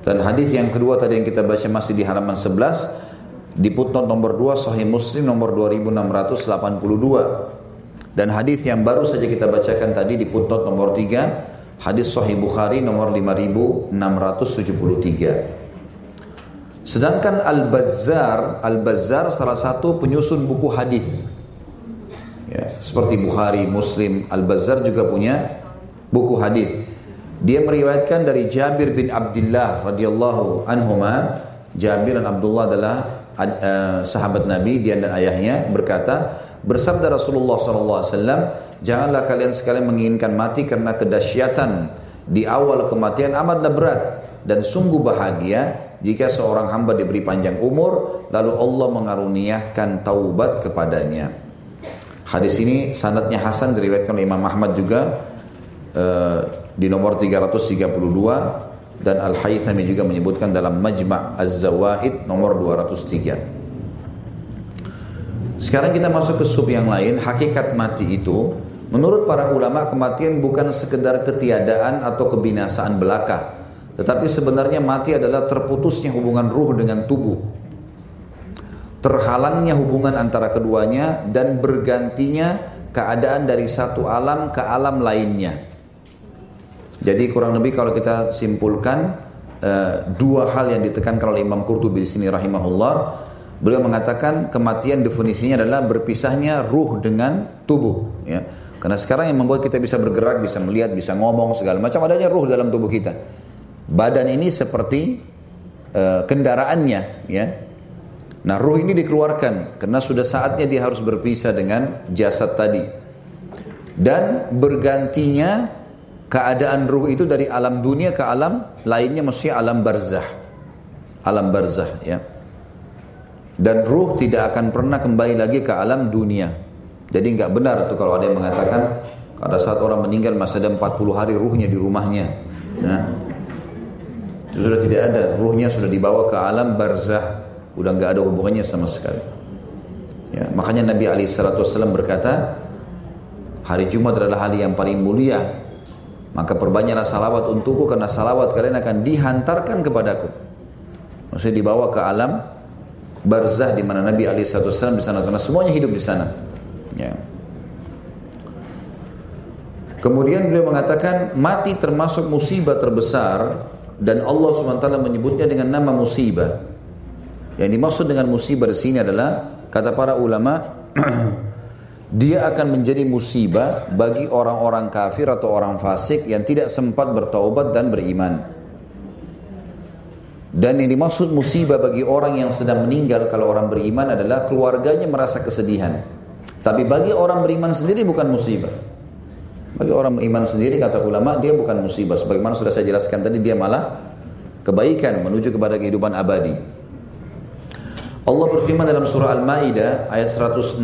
A: Dan hadis yang kedua tadi yang kita baca masih di halaman 11 di footnote nomor 2 Sahih Muslim nomor 2682. Dan hadis yang baru saja kita bacakan tadi di footnote nomor 3 hadis Sahih Bukhari nomor 5673. Sedangkan Al-Bazzar, Al-Bazzar salah satu penyusun buku hadis. Ya, seperti Bukhari, Muslim, Al-Bazzar juga punya buku hadis. Dia meriwayatkan dari Jabir bin Abdullah radhiyallahu anhuma. Jabir dan Abdullah adalah uh, sahabat Nabi, dia dan ayahnya berkata, bersabda Rasulullah SAW, janganlah kalian sekalian menginginkan mati karena kedahsyatan di awal kematian amatlah berat dan sungguh bahagia jika seorang hamba diberi panjang umur lalu Allah mengaruniakan taubat kepadanya. Hadis ini sanadnya Hasan diriwayatkan oleh Imam Ahmad juga uh, di nomor 332 dan Al Haythami juga menyebutkan dalam Majma' Az-Zawaid nomor 203. Sekarang kita masuk ke sub yang lain, hakikat mati itu menurut para ulama kematian bukan sekedar ketiadaan atau kebinasaan belaka tetapi sebenarnya mati adalah terputusnya hubungan ruh dengan tubuh. Terhalangnya hubungan antara keduanya dan bergantinya keadaan dari satu alam ke alam lainnya. Jadi kurang lebih kalau kita simpulkan uh, dua hal yang ditekankan oleh Imam Qurtubi di sini rahimahullah, beliau mengatakan kematian definisinya adalah berpisahnya ruh dengan tubuh, ya. Karena sekarang yang membuat kita bisa bergerak, bisa melihat, bisa ngomong segala macam adanya ruh dalam tubuh kita. Badan ini seperti uh, kendaraannya, ya. Nah, ruh ini dikeluarkan karena sudah saatnya dia harus berpisah dengan jasad tadi. Dan bergantinya keadaan ruh itu dari alam dunia ke alam lainnya mesti alam barzah. Alam barzah, ya. Dan ruh tidak akan pernah kembali lagi ke alam dunia. Jadi nggak benar tuh kalau ada yang mengatakan pada saat orang meninggal masa ada 40 hari ruhnya di rumahnya. Nah, itu sudah tidak ada, ruhnya sudah dibawa ke alam barzah, udah nggak ada hubungannya sama sekali. Ya, makanya Nabi Ali Wasallam berkata, hari Jumat adalah hari yang paling mulia. Maka perbanyaklah salawat untukku karena salawat kalian akan dihantarkan kepadaku. Maksudnya dibawa ke alam barzah di mana Nabi Ali Wasallam di sana karena semuanya hidup di sana. Ya. Kemudian beliau mengatakan mati termasuk musibah terbesar dan Allah SWT menyebutnya dengan nama musibah. Yang dimaksud dengan musibah di sini adalah kata para ulama dia akan menjadi musibah bagi orang-orang kafir atau orang fasik yang tidak sempat bertaubat dan beriman. Dan yang dimaksud musibah bagi orang yang sedang meninggal kalau orang beriman adalah keluarganya merasa kesedihan. Tapi bagi orang beriman sendiri bukan musibah. Bagi orang iman sendiri kata ulama dia bukan musibah. Sebagaimana sudah saya jelaskan tadi dia malah kebaikan menuju kepada kehidupan abadi. Allah berfirman dalam surah Al-Maidah ayat 106,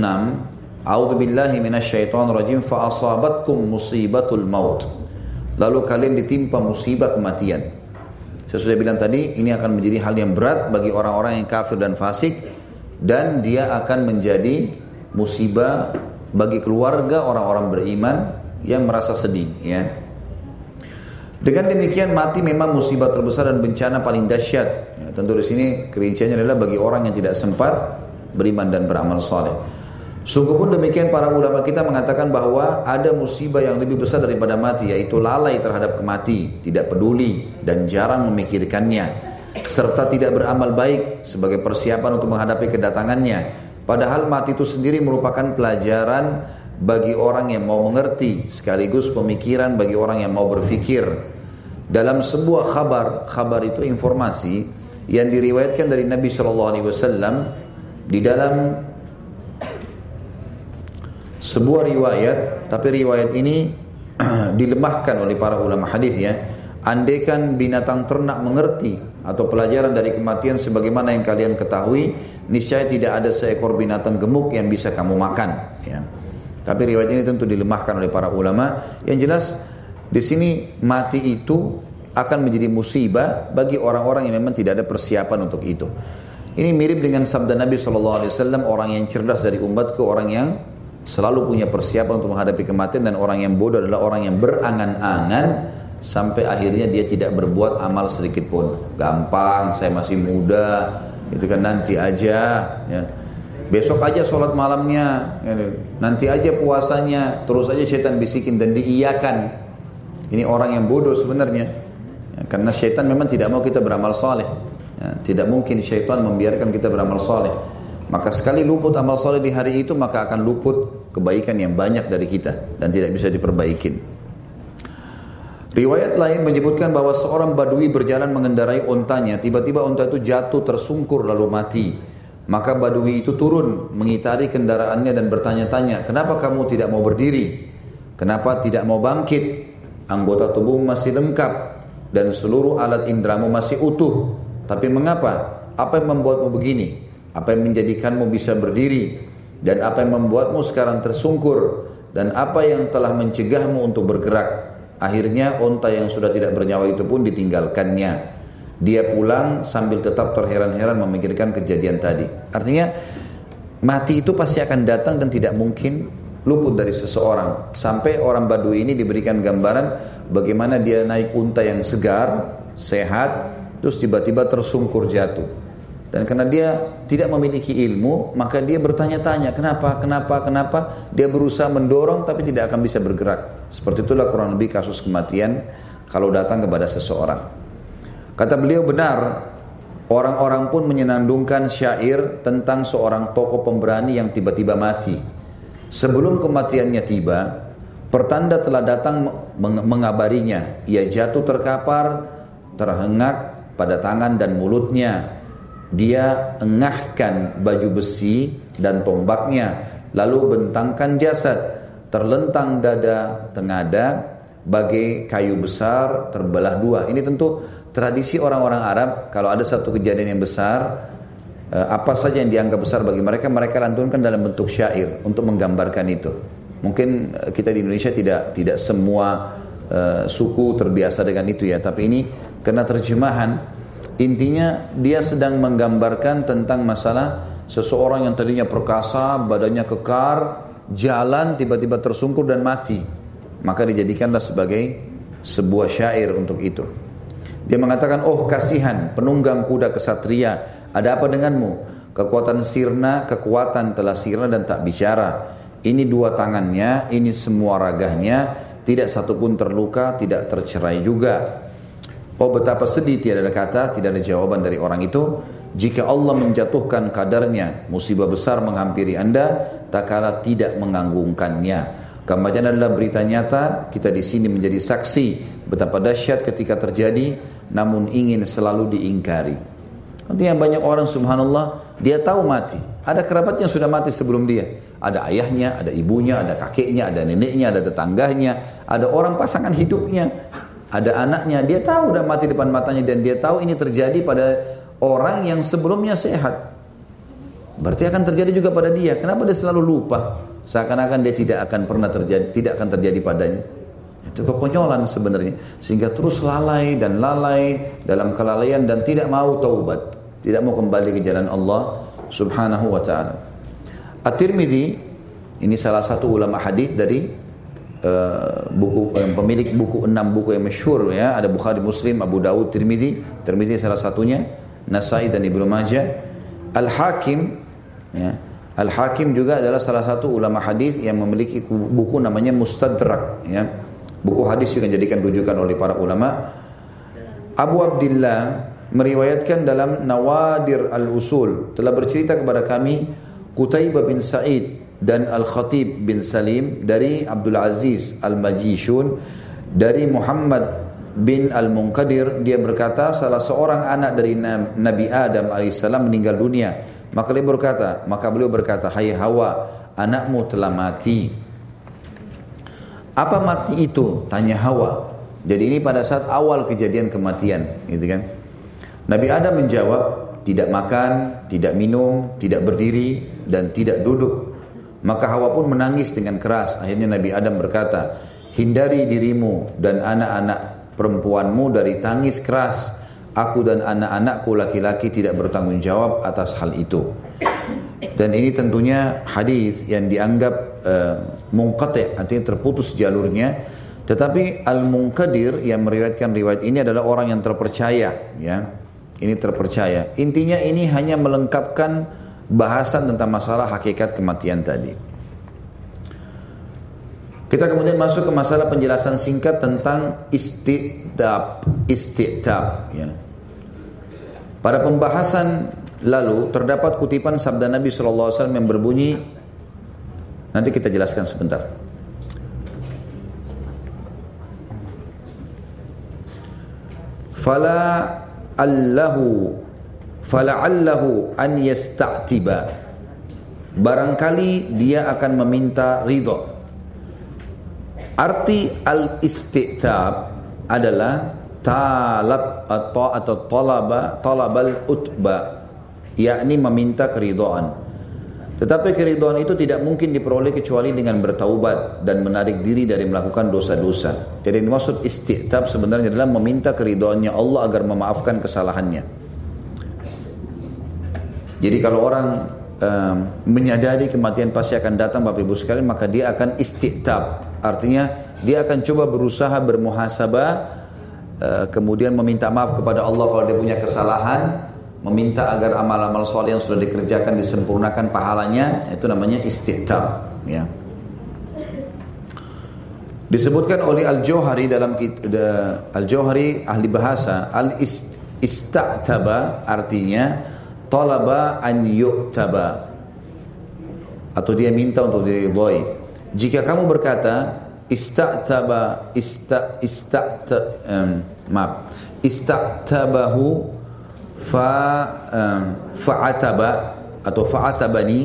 A: "A'udzu billahi minasyaitonir rajim fa asabatkum musibatul maut." Lalu kalian ditimpa musibah kematian. Saya sudah bilang tadi, ini akan menjadi hal yang berat bagi orang-orang yang kafir dan fasik dan dia akan menjadi musibah bagi keluarga orang-orang beriman yang merasa sedih ya. Dengan demikian mati memang musibah terbesar dan bencana paling dahsyat. Ya, tentu di sini kerinciannya adalah bagi orang yang tidak sempat beriman dan beramal soleh. Sungguh pun demikian para ulama kita mengatakan bahwa ada musibah yang lebih besar daripada mati yaitu lalai terhadap kemati, tidak peduli dan jarang memikirkannya serta tidak beramal baik sebagai persiapan untuk menghadapi kedatangannya. Padahal mati itu sendiri merupakan pelajaran bagi orang yang mau mengerti sekaligus pemikiran bagi orang yang mau berfikir dalam sebuah khabar khabar itu informasi yang diriwayatkan dari Nabi Shallallahu Alaihi Wasallam di dalam sebuah riwayat tapi riwayat ini dilemahkan oleh para ulama hadis ya andaikan binatang ternak mengerti atau pelajaran dari kematian sebagaimana yang kalian ketahui niscaya tidak ada seekor binatang gemuk yang bisa kamu makan ya tapi riwayat ini tentu dilemahkan oleh para ulama. Yang jelas di sini mati itu akan menjadi musibah bagi orang-orang yang memang tidak ada persiapan untuk itu. Ini mirip dengan sabda Nabi SAW, orang yang cerdas dari umat ke orang yang selalu punya persiapan untuk menghadapi kematian dan orang yang bodoh adalah orang yang berangan-angan sampai akhirnya dia tidak berbuat amal sedikit pun. Gampang, saya masih muda, itu kan nanti aja. Ya Besok aja sholat malamnya, nanti aja puasanya, terus aja syaitan bisikin dan diiyakan. Ini orang yang bodoh sebenarnya. Ya, karena syaitan memang tidak mau kita beramal soleh. Ya, tidak mungkin syaitan membiarkan kita beramal soleh. Maka sekali luput amal soleh di hari itu, maka akan luput kebaikan yang banyak dari kita dan tidak bisa diperbaikin. Riwayat lain menyebutkan bahwa seorang badui berjalan mengendarai ontanya, tiba-tiba onta itu jatuh tersungkur lalu mati. Maka Badui itu turun mengitari kendaraannya dan bertanya-tanya, kenapa kamu tidak mau berdiri? Kenapa tidak mau bangkit? Anggota tubuh masih lengkap dan seluruh alat indramu masih utuh. Tapi mengapa? Apa yang membuatmu begini? Apa yang menjadikanmu bisa berdiri? Dan apa yang membuatmu sekarang tersungkur? Dan apa yang telah mencegahmu untuk bergerak? Akhirnya onta yang sudah tidak bernyawa itu pun ditinggalkannya. Dia pulang sambil tetap terheran-heran memikirkan kejadian tadi. Artinya mati itu pasti akan datang dan tidak mungkin luput dari seseorang. Sampai orang Badui ini diberikan gambaran bagaimana dia naik unta yang segar, sehat, terus tiba-tiba tersungkur jatuh. Dan karena dia tidak memiliki ilmu, maka dia bertanya-tanya, kenapa, kenapa, kenapa? Dia berusaha mendorong tapi tidak akan bisa bergerak. Seperti itulah kurang lebih kasus kematian kalau datang kepada seseorang. Kata beliau benar, orang-orang pun menyenandungkan syair tentang seorang tokoh pemberani yang tiba-tiba mati. Sebelum kematiannya tiba, pertanda telah datang mengabarinya. Ia jatuh terkapar, terhengak pada tangan dan mulutnya. Dia engahkan baju besi dan tombaknya, lalu bentangkan jasad, terlentang dada tengada, bagai kayu besar terbelah dua. Ini tentu tradisi orang-orang Arab kalau ada satu kejadian yang besar eh, apa saja yang dianggap besar bagi mereka mereka lantunkan dalam bentuk syair untuk menggambarkan itu. Mungkin eh, kita di Indonesia tidak tidak semua uh, suku terbiasa dengan itu ya tapi ini kena terjemahan intinya dia sedang menggambarkan tentang masalah seseorang yang tadinya perkasa badannya kekar jalan tiba-tiba tersungkur dan mati maka dijadikanlah sebagai sebuah syair untuk itu dia mengatakan, oh kasihan penunggang kuda kesatria, ada apa denganmu? Kekuatan sirna, kekuatan telah sirna dan tak bicara. Ini dua tangannya, ini semua ragahnya, tidak satu pun terluka, tidak tercerai juga. Oh betapa sedih tiada ada kata, tidak ada jawaban dari orang itu. Jika Allah menjatuhkan kadarnya, musibah besar menghampiri anda, tak kala tidak menganggungkannya. Kembalian adalah berita nyata, kita di sini menjadi saksi betapa dahsyat ketika terjadi namun ingin selalu diingkari. Artinya banyak orang subhanallah dia tahu mati. Ada kerabat yang sudah mati sebelum dia. Ada ayahnya, ada ibunya, ada kakeknya, ada neneknya, ada tetangganya, ada orang pasangan hidupnya, ada anaknya. Dia tahu udah mati depan matanya dan dia tahu ini terjadi pada orang yang sebelumnya sehat. Berarti akan terjadi juga pada dia. Kenapa dia selalu lupa? Seakan-akan dia tidak akan pernah terjadi, tidak akan terjadi padanya. Itu kekonyolan sebenarnya. Sehingga terus lalai dan lalai dalam kelalaian dan tidak mau taubat. Tidak mau kembali ke jalan Allah subhanahu wa ta'ala. At-Tirmidzi ini salah satu ulama hadis dari uh, buku uh, pemilik buku enam buku yang masyhur ya. Ada Bukhari Muslim Abu Dawud Tirmidzi Tirmidzi salah satunya Nasai dan Ibnu Majah. Al Hakim ya. Al Hakim juga adalah salah satu ulama hadis yang memiliki buku namanya Mustadrak ya. Buku hadis juga dijadikan rujukan oleh para ulama. Abu Abdullah meriwayatkan dalam Nawadir Al-Usul. Telah bercerita kepada kami Qutaibah bin Sa'id dan Al-Khatib bin Salim dari Abdul Aziz Al-Majishun dari Muhammad bin Al-Munqadir dia berkata salah seorang anak dari Nabi Adam alaihissalam meninggal dunia. Maka beliau berkata maka beliau berkata hai Hawa anakmu telah mati. Apa mati itu? tanya Hawa. Jadi ini pada saat awal kejadian kematian gitu kan? Nabi Adam menjawab tidak makan, tidak minum, tidak berdiri, dan tidak duduk. Maka Hawa pun menangis dengan keras. Akhirnya Nabi Adam berkata, hindari dirimu dan anak-anak perempuanmu dari tangis keras. Aku dan anak-anakku laki-laki tidak bertanggung jawab atas hal itu. Dan ini tentunya hadis yang dianggap uh, mungkate, artinya terputus jalurnya. Tetapi al-munkadir yang meriwayatkan riwayat ini adalah orang yang terpercaya, ya ini terpercaya. Intinya ini hanya melengkapkan bahasan tentang masalah hakikat kematian tadi. Kita kemudian masuk ke masalah penjelasan singkat tentang istiqtab, istiqtab ya. Pada pembahasan lalu terdapat kutipan sabda Nabi SAW yang berbunyi Nanti kita jelaskan sebentar. Fala allahu fala'allahu an yasta'tiba barangkali dia akan meminta ridho arti al-isti'tab adalah talab atau atau talaba talabal utba yakni meminta keridhaan tetapi keridhaan itu tidak mungkin diperoleh kecuali dengan bertaubat dan menarik diri dari melakukan dosa-dosa. Jadi maksud istiqtab sebenarnya adalah meminta keridhaannya Allah agar memaafkan kesalahannya. Jadi kalau orang um, menyadari kematian pasti akan datang Bapak Ibu sekalian maka dia akan istiqtab. Artinya dia akan coba berusaha bermuhasabah uh, kemudian meminta maaf kepada Allah kalau dia punya kesalahan meminta agar amal-amal soleh yang sudah dikerjakan disempurnakan pahalanya itu namanya istiqtab ya disebutkan oleh Al-Jauhari dalam Al-Jauhari ahli bahasa al-istaqtaba artinya talaba an yu'taba. Atau dia minta untuk diridhoi. Jika kamu berkata istaqtaba ista istaqta um, maaf istaqtabahu fa um, fa'ataba atau fa'atabani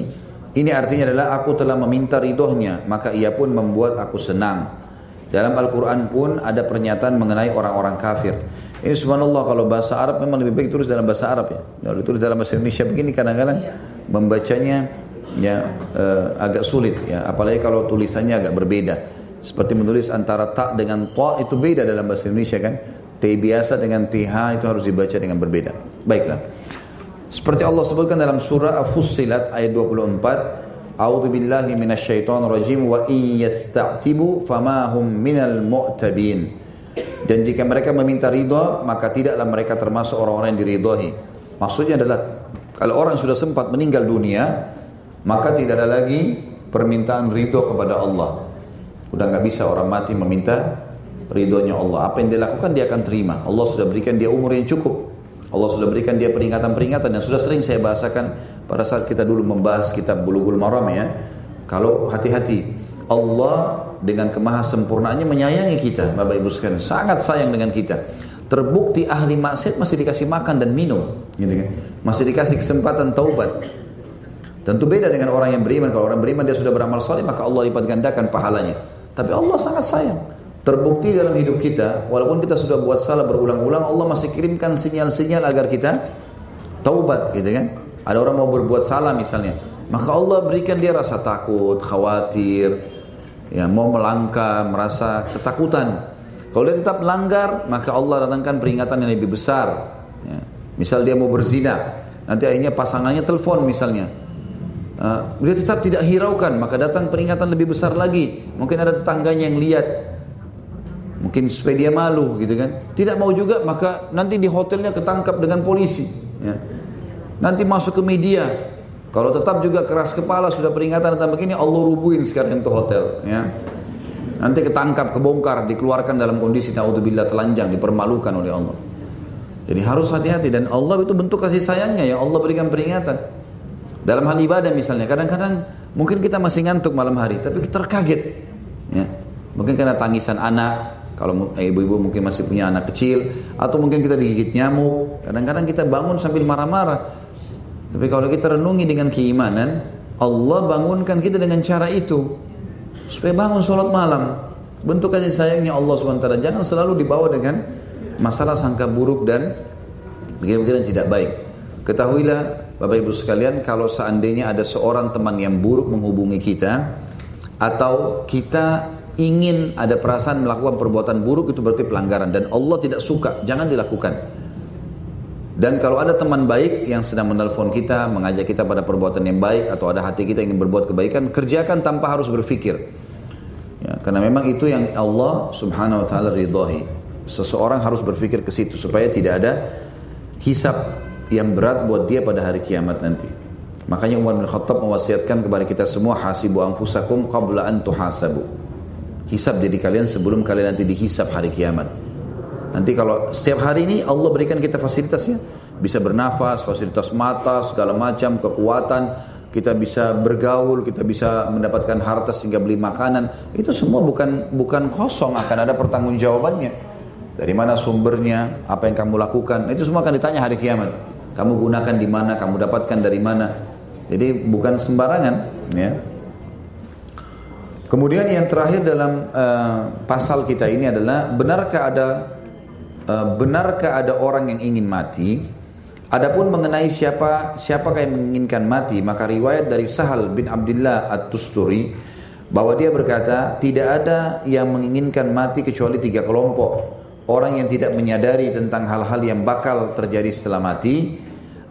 A: ini artinya adalah aku telah meminta ridhonya maka ia pun membuat aku senang. Dalam Al-Quran pun ada pernyataan mengenai orang-orang kafir ini subhanallah kalau bahasa Arab memang lebih baik tulis dalam bahasa Arab ya kalau ditulis dalam bahasa Indonesia begini kadang-kadang membacanya ya uh, agak sulit ya apalagi kalau tulisannya agak berbeda seperti menulis antara tak dengan ta itu beda dalam bahasa Indonesia kan T biasa dengan TH itu harus dibaca dengan berbeda. Baiklah. Seperti Allah sebutkan dalam surah Fussilat ayat 24, A'udzu billahi minasyaitonir rajim wa in yasta'tibu fama hum minal mu'tabin. Dan jika mereka meminta ridha, maka tidaklah mereka termasuk orang-orang yang diridhoi. Maksudnya adalah kalau orang sudah sempat meninggal dunia, maka tidak ada lagi permintaan ridho kepada Allah. Udah nggak bisa orang mati meminta ridhonya Allah. Apa yang dia lakukan dia akan terima. Allah sudah berikan dia umur yang cukup. Allah sudah berikan dia peringatan-peringatan yang sudah sering saya bahasakan pada saat kita dulu membahas kitab Bulughul Maram ya. Kalau hati-hati, Allah dengan kemahasempurnaannya menyayangi kita, Bapak Ibu sekalian, sangat sayang dengan kita. Terbukti ahli maksiat masih dikasih makan dan minum, gitu kan? Masih dikasih kesempatan taubat. Tentu beda dengan orang yang beriman. Kalau orang beriman dia sudah beramal soleh maka Allah lipat gandakan pahalanya. Tapi Allah sangat sayang. Terbukti dalam hidup kita, walaupun kita sudah buat salah berulang-ulang, Allah masih kirimkan sinyal-sinyal agar kita taubat, gitu kan? Ada orang mau berbuat salah misalnya, maka Allah berikan dia rasa takut, khawatir, ya mau melangkah, merasa ketakutan. Kalau dia tetap melanggar, maka Allah datangkan peringatan yang lebih besar. Ya. Misal dia mau berzina, nanti akhirnya pasangannya telepon misalnya. Uh, dia tetap tidak hiraukan, maka datang peringatan lebih besar lagi. Mungkin ada tetangganya yang lihat, mungkin supaya dia malu gitu kan. Tidak mau juga, maka nanti di hotelnya ketangkap dengan polisi. Ya. Nanti masuk ke media, kalau tetap juga keras kepala sudah peringatan tentang begini Allah rubuhin sekarang itu hotel ya. Nanti ketangkap, kebongkar, dikeluarkan dalam kondisi naudzubillah telanjang, dipermalukan oleh Allah. Jadi harus hati-hati dan Allah itu bentuk kasih sayangnya ya Allah berikan peringatan. Dalam hal ibadah misalnya, kadang-kadang mungkin kita masih ngantuk malam hari, tapi terkaget. Ya. Mungkin karena tangisan anak, kalau ibu-ibu mungkin masih punya anak kecil, atau mungkin kita digigit nyamuk. Kadang-kadang kita bangun sambil marah-marah. Tapi kalau kita renungi dengan keimanan, Allah bangunkan kita dengan cara itu. Supaya bangun sholat malam. Bentuk kasih sayangnya Allah SWT. Jangan selalu dibawa dengan masalah sangka buruk dan pikiran-pikiran tidak baik. Ketahuilah Bapak Ibu sekalian kalau seandainya ada seorang teman yang buruk menghubungi kita atau kita ingin ada perasaan melakukan perbuatan buruk itu berarti pelanggaran dan Allah tidak suka, jangan dilakukan. Dan kalau ada teman baik yang sedang menelpon kita, mengajak kita pada perbuatan yang baik atau ada hati kita ingin berbuat kebaikan, kerjakan tanpa harus berpikir. Ya, karena memang itu yang Allah Subhanahu wa taala ridhoi. Seseorang harus berpikir ke situ supaya tidak ada hisap yang berat buat dia pada hari kiamat nanti. Makanya Umar bin Khattab mewasiatkan kepada kita semua hasibu anfusakum qabla an tuhasabu. Hisap diri kalian sebelum kalian nanti dihisap hari kiamat. Nanti kalau setiap hari ini Allah berikan kita fasilitasnya, bisa bernafas, fasilitas mata, segala macam, kekuatan, kita bisa bergaul, kita bisa mendapatkan harta sehingga beli makanan. Itu semua bukan bukan kosong, akan ada pertanggungjawabannya. Dari mana sumbernya, apa yang kamu lakukan, itu semua akan ditanya hari kiamat. Kamu gunakan di mana, kamu dapatkan dari mana. Jadi bukan sembarangan, ya. Kemudian yang terakhir dalam uh, pasal kita ini adalah benarkah ada benarkah ada orang yang ingin mati? Adapun mengenai siapa siapakah yang menginginkan mati, maka riwayat dari Sahal bin Abdullah At-Tusturi bahwa dia berkata, tidak ada yang menginginkan mati kecuali tiga kelompok. Orang yang tidak menyadari tentang hal-hal yang bakal terjadi setelah mati,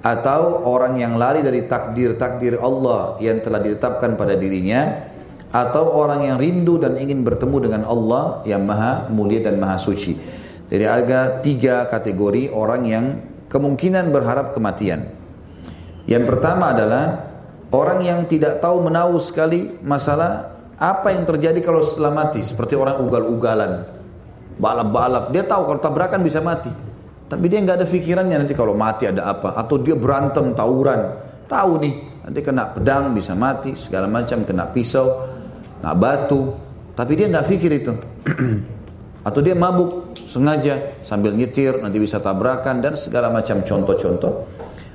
A: atau orang yang lari dari takdir-takdir Allah yang telah ditetapkan pada dirinya, atau orang yang rindu dan ingin bertemu dengan Allah yang maha mulia dan maha suci. Jadi ada tiga kategori orang yang kemungkinan berharap kematian. Yang pertama adalah orang yang tidak tahu menahu sekali masalah apa yang terjadi kalau setelah mati. Seperti orang ugal-ugalan, balap-balap. Dia tahu kalau tabrakan bisa mati. Tapi dia nggak ada pikirannya nanti kalau mati ada apa. Atau dia berantem, tawuran. Tahu nih, nanti kena pedang bisa mati, segala macam, kena pisau, kena batu. Tapi dia nggak pikir itu. Atau dia mabuk sengaja sambil nyetir nanti bisa tabrakan dan segala macam contoh-contoh.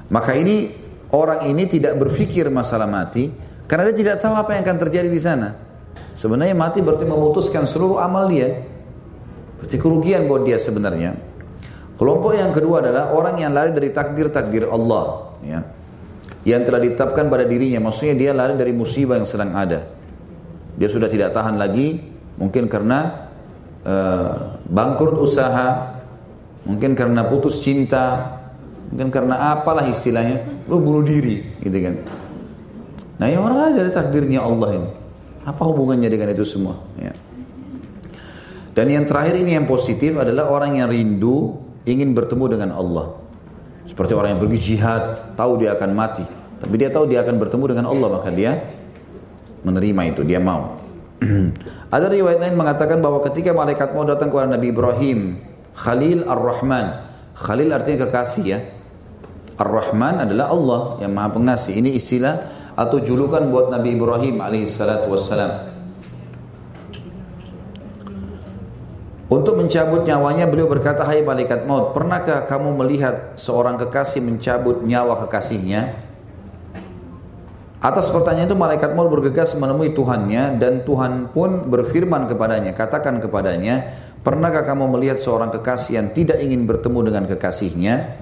A: Maka ini orang ini tidak berpikir masalah mati karena dia tidak tahu apa yang akan terjadi di sana. Sebenarnya mati berarti memutuskan seluruh amal dia. Berarti kerugian buat dia sebenarnya. Kelompok yang kedua adalah orang yang lari dari takdir-takdir Allah. Ya. Yang telah ditetapkan pada dirinya. Maksudnya dia lari dari musibah yang sedang ada. Dia sudah tidak tahan lagi. Mungkin karena Eh, bangkrut usaha, mungkin karena putus cinta, mungkin karena apalah istilahnya, lu bunuh diri, gitu kan. Nah, yang orang lain dari takdirnya Allah ini. Apa hubungannya dengan itu semua? Ya. Dan yang terakhir ini yang positif adalah orang yang rindu ingin bertemu dengan Allah. Seperti orang yang pergi jihad, tahu dia akan mati. Tapi dia tahu dia akan bertemu dengan Allah, maka dia menerima itu, dia mau. Ada riwayat lain mengatakan bahwa ketika malaikat mau datang kepada Nabi Ibrahim, Khalil Ar-Rahman. Khalil artinya kekasih ya. Ar-Rahman adalah Allah yang Maha Pengasih. Ini istilah atau julukan buat Nabi Ibrahim alaihissalatu wassalam. Untuk mencabut nyawanya beliau berkata, Hai malaikat maut, pernahkah kamu melihat seorang kekasih mencabut nyawa kekasihnya? Atas pertanyaan itu malaikat maut bergegas menemui Tuhannya dan Tuhan pun berfirman kepadanya, katakan kepadanya, pernahkah kamu melihat seorang kekasih yang tidak ingin bertemu dengan kekasihnya?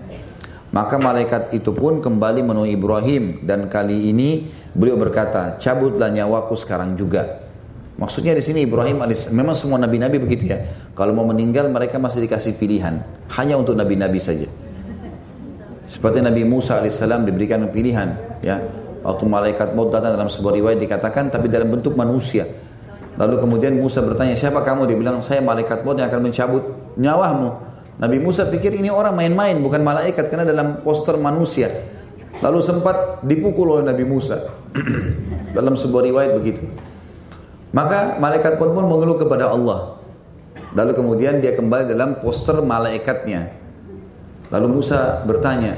A: Maka malaikat itu pun kembali menemui Ibrahim dan kali ini beliau berkata, cabutlah nyawaku sekarang juga. Maksudnya di sini Ibrahim AS, memang semua nabi-nabi begitu ya. Kalau mau meninggal mereka masih dikasih pilihan, hanya untuk nabi-nabi saja. Seperti Nabi Musa alaihissalam diberikan pilihan, ya. Waktu malaikat maut datang dalam sebuah riwayat dikatakan, tapi dalam bentuk manusia. Lalu kemudian Musa bertanya, siapa kamu? Dia bilang, saya malaikat maut yang akan mencabut nyawamu. Nabi Musa pikir ini orang main-main, bukan malaikat, karena dalam poster manusia. Lalu sempat dipukul oleh Nabi Musa. dalam sebuah riwayat begitu. Maka malaikat pun pun mengeluh kepada Allah. Lalu kemudian dia kembali dalam poster malaikatnya. Lalu Musa bertanya,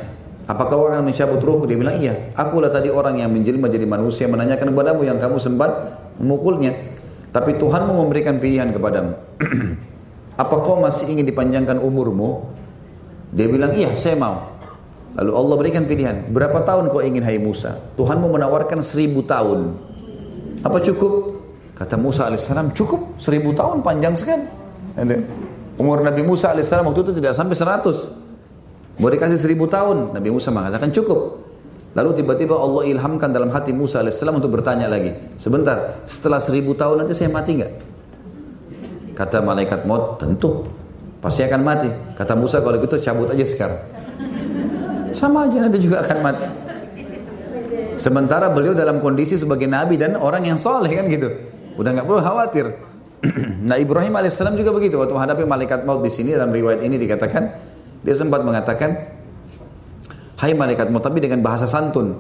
A: apakah orang mencabut ruhku? Dia bilang, iya. Akulah tadi orang yang menjelma jadi manusia menanyakan kepadamu yang kamu sempat memukulnya. Tapi Tuhanmu memberikan pilihan kepadamu. Apa kau masih ingin dipanjangkan umurmu? Dia bilang, iya saya mau. Lalu Allah berikan pilihan, berapa tahun kau ingin hai Musa? Tuhanmu menawarkan seribu tahun. Apa cukup? Kata Musa alaihissalam, cukup seribu tahun panjang sekali. Umur Nabi Musa alaihissalam waktu itu tidak sampai seratus. Mau dikasih seribu tahun, Nabi Musa mengatakan cukup. Lalu tiba-tiba Allah ilhamkan dalam hati Musa alaihissalam untuk bertanya lagi. Sebentar, setelah seribu tahun nanti saya mati nggak? Kata malaikat maut, tentu. Pasti akan mati. Kata Musa kalau gitu cabut aja sekarang. Sama aja nanti juga akan mati. Sementara beliau dalam kondisi sebagai nabi dan orang yang soleh kan gitu. Udah nggak perlu khawatir. nah Ibrahim alaihissalam juga begitu waktu menghadapi malaikat maut di sini dalam riwayat ini dikatakan dia sempat mengatakan, Hai malaikat maut tapi dengan bahasa santun.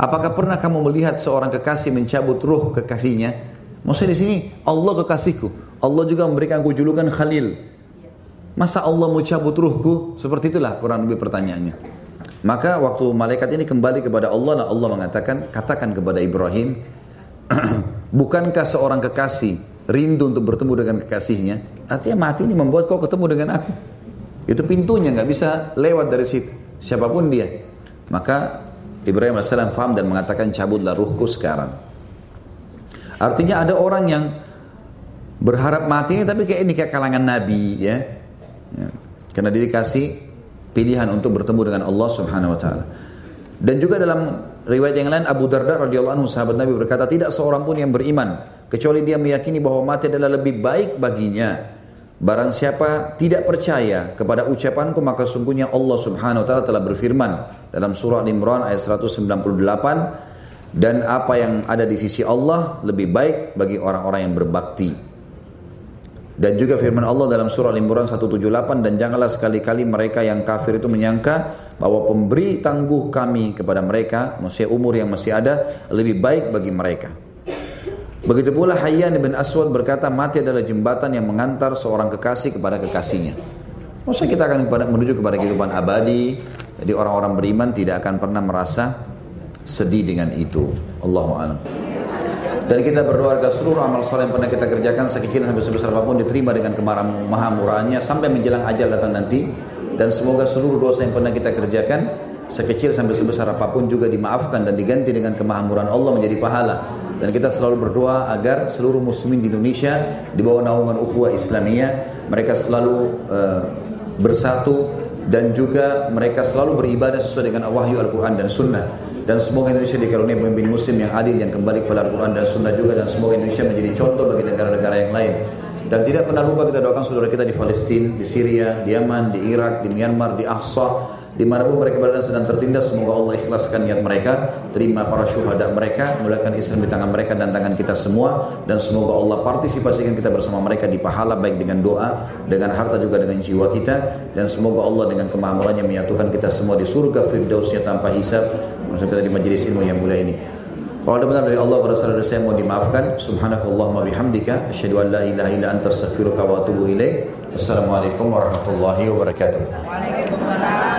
A: Apakah pernah kamu melihat seorang kekasih mencabut ruh kekasihnya? Maksudnya di sini Allah kekasihku. Allah juga memberikan aku julukan Khalil. Masa Allah mau cabut ruhku? Seperti itulah kurang lebih pertanyaannya. Maka waktu malaikat ini kembali kepada Allah, Allah mengatakan, katakan kepada Ibrahim, Bukankah seorang kekasih rindu untuk bertemu dengan kekasihnya? Artinya mati ini membuat kau ketemu dengan aku. Itu pintunya nggak bisa lewat dari situ. Siapa pun dia. Maka Ibrahim AS faham dan mengatakan cabutlah ruhku sekarang. Artinya ada orang yang berharap mati ini tapi kayak ini kayak kalangan nabi ya. ya. Karena dia dikasih pilihan untuk bertemu dengan Allah Subhanahu wa taala. Dan juga dalam riwayat yang lain Abu Darda radhiyallahu anhu sahabat Nabi berkata tidak seorang pun yang beriman kecuali dia meyakini bahwa mati adalah lebih baik baginya. Barang siapa tidak percaya kepada ucapanku maka sungguhnya Allah Subhanahu wa taala telah berfirman dalam surah Al-Imran ayat 198 dan apa yang ada di sisi Allah lebih baik bagi orang-orang yang berbakti. Dan juga firman Allah dalam surah Al-Imran 178 dan janganlah sekali-kali mereka yang kafir itu menyangka bahwa pemberi tangguh kami kepada mereka, maksudnya umur yang masih ada lebih baik bagi mereka. Begitu pula Hayyan bin Aswad berkata mati adalah jembatan yang mengantar seorang kekasih kepada kekasihnya. Maksudnya kita akan menuju kepada kehidupan abadi. Jadi orang-orang beriman tidak akan pernah merasa sedih dengan itu. Allahu a'lam. Dan kita berdoa agar seluruh amal soleh yang pernah kita kerjakan sekecil sampai sebesar apa pun diterima dengan kemarahan maha murahnya sampai menjelang ajal datang nanti. Dan semoga seluruh dosa yang pernah kita kerjakan sekecil sampai sebesar apa pun juga dimaafkan dan diganti dengan kemahamuran Allah menjadi pahala. Dan kita selalu berdoa agar seluruh muslimin di Indonesia di bawah naungan ukhuwah Islamiyah mereka selalu uh, bersatu dan juga mereka selalu beribadah sesuai dengan wahyu Al-Quran dan Sunnah. Dan semoga Indonesia dikaruniai pemimpin muslim yang adil yang kembali kepada Al-Quran dan Sunnah juga dan semoga Indonesia menjadi contoh bagi negara-negara yang lain. Dan tidak pernah lupa kita doakan saudara kita di Palestina, di Syria, di Yaman, di Irak, di Myanmar, di Aqsa, di mana pun mereka berada sedang tertindas semoga Allah ikhlaskan niat mereka terima para syuhada mereka mulakan Islam di tangan mereka dan tangan kita semua dan semoga Allah partisipasikan kita bersama mereka di pahala baik dengan doa dengan harta juga dengan jiwa kita dan semoga Allah dengan kemahamurannya menyatukan kita semua di surga firdausnya tanpa hisab. Maksud kita di majelis ilmu yang mulia ini. Kalau ada benar dari Allah pada saudara saya mohon dimaafkan. Subhanakallahumma bihamdika asyhadu an la ilaha illa anta astaghfiruka wa atubu ilaik. Assalamualaikum warahmatullahi wabarakatuh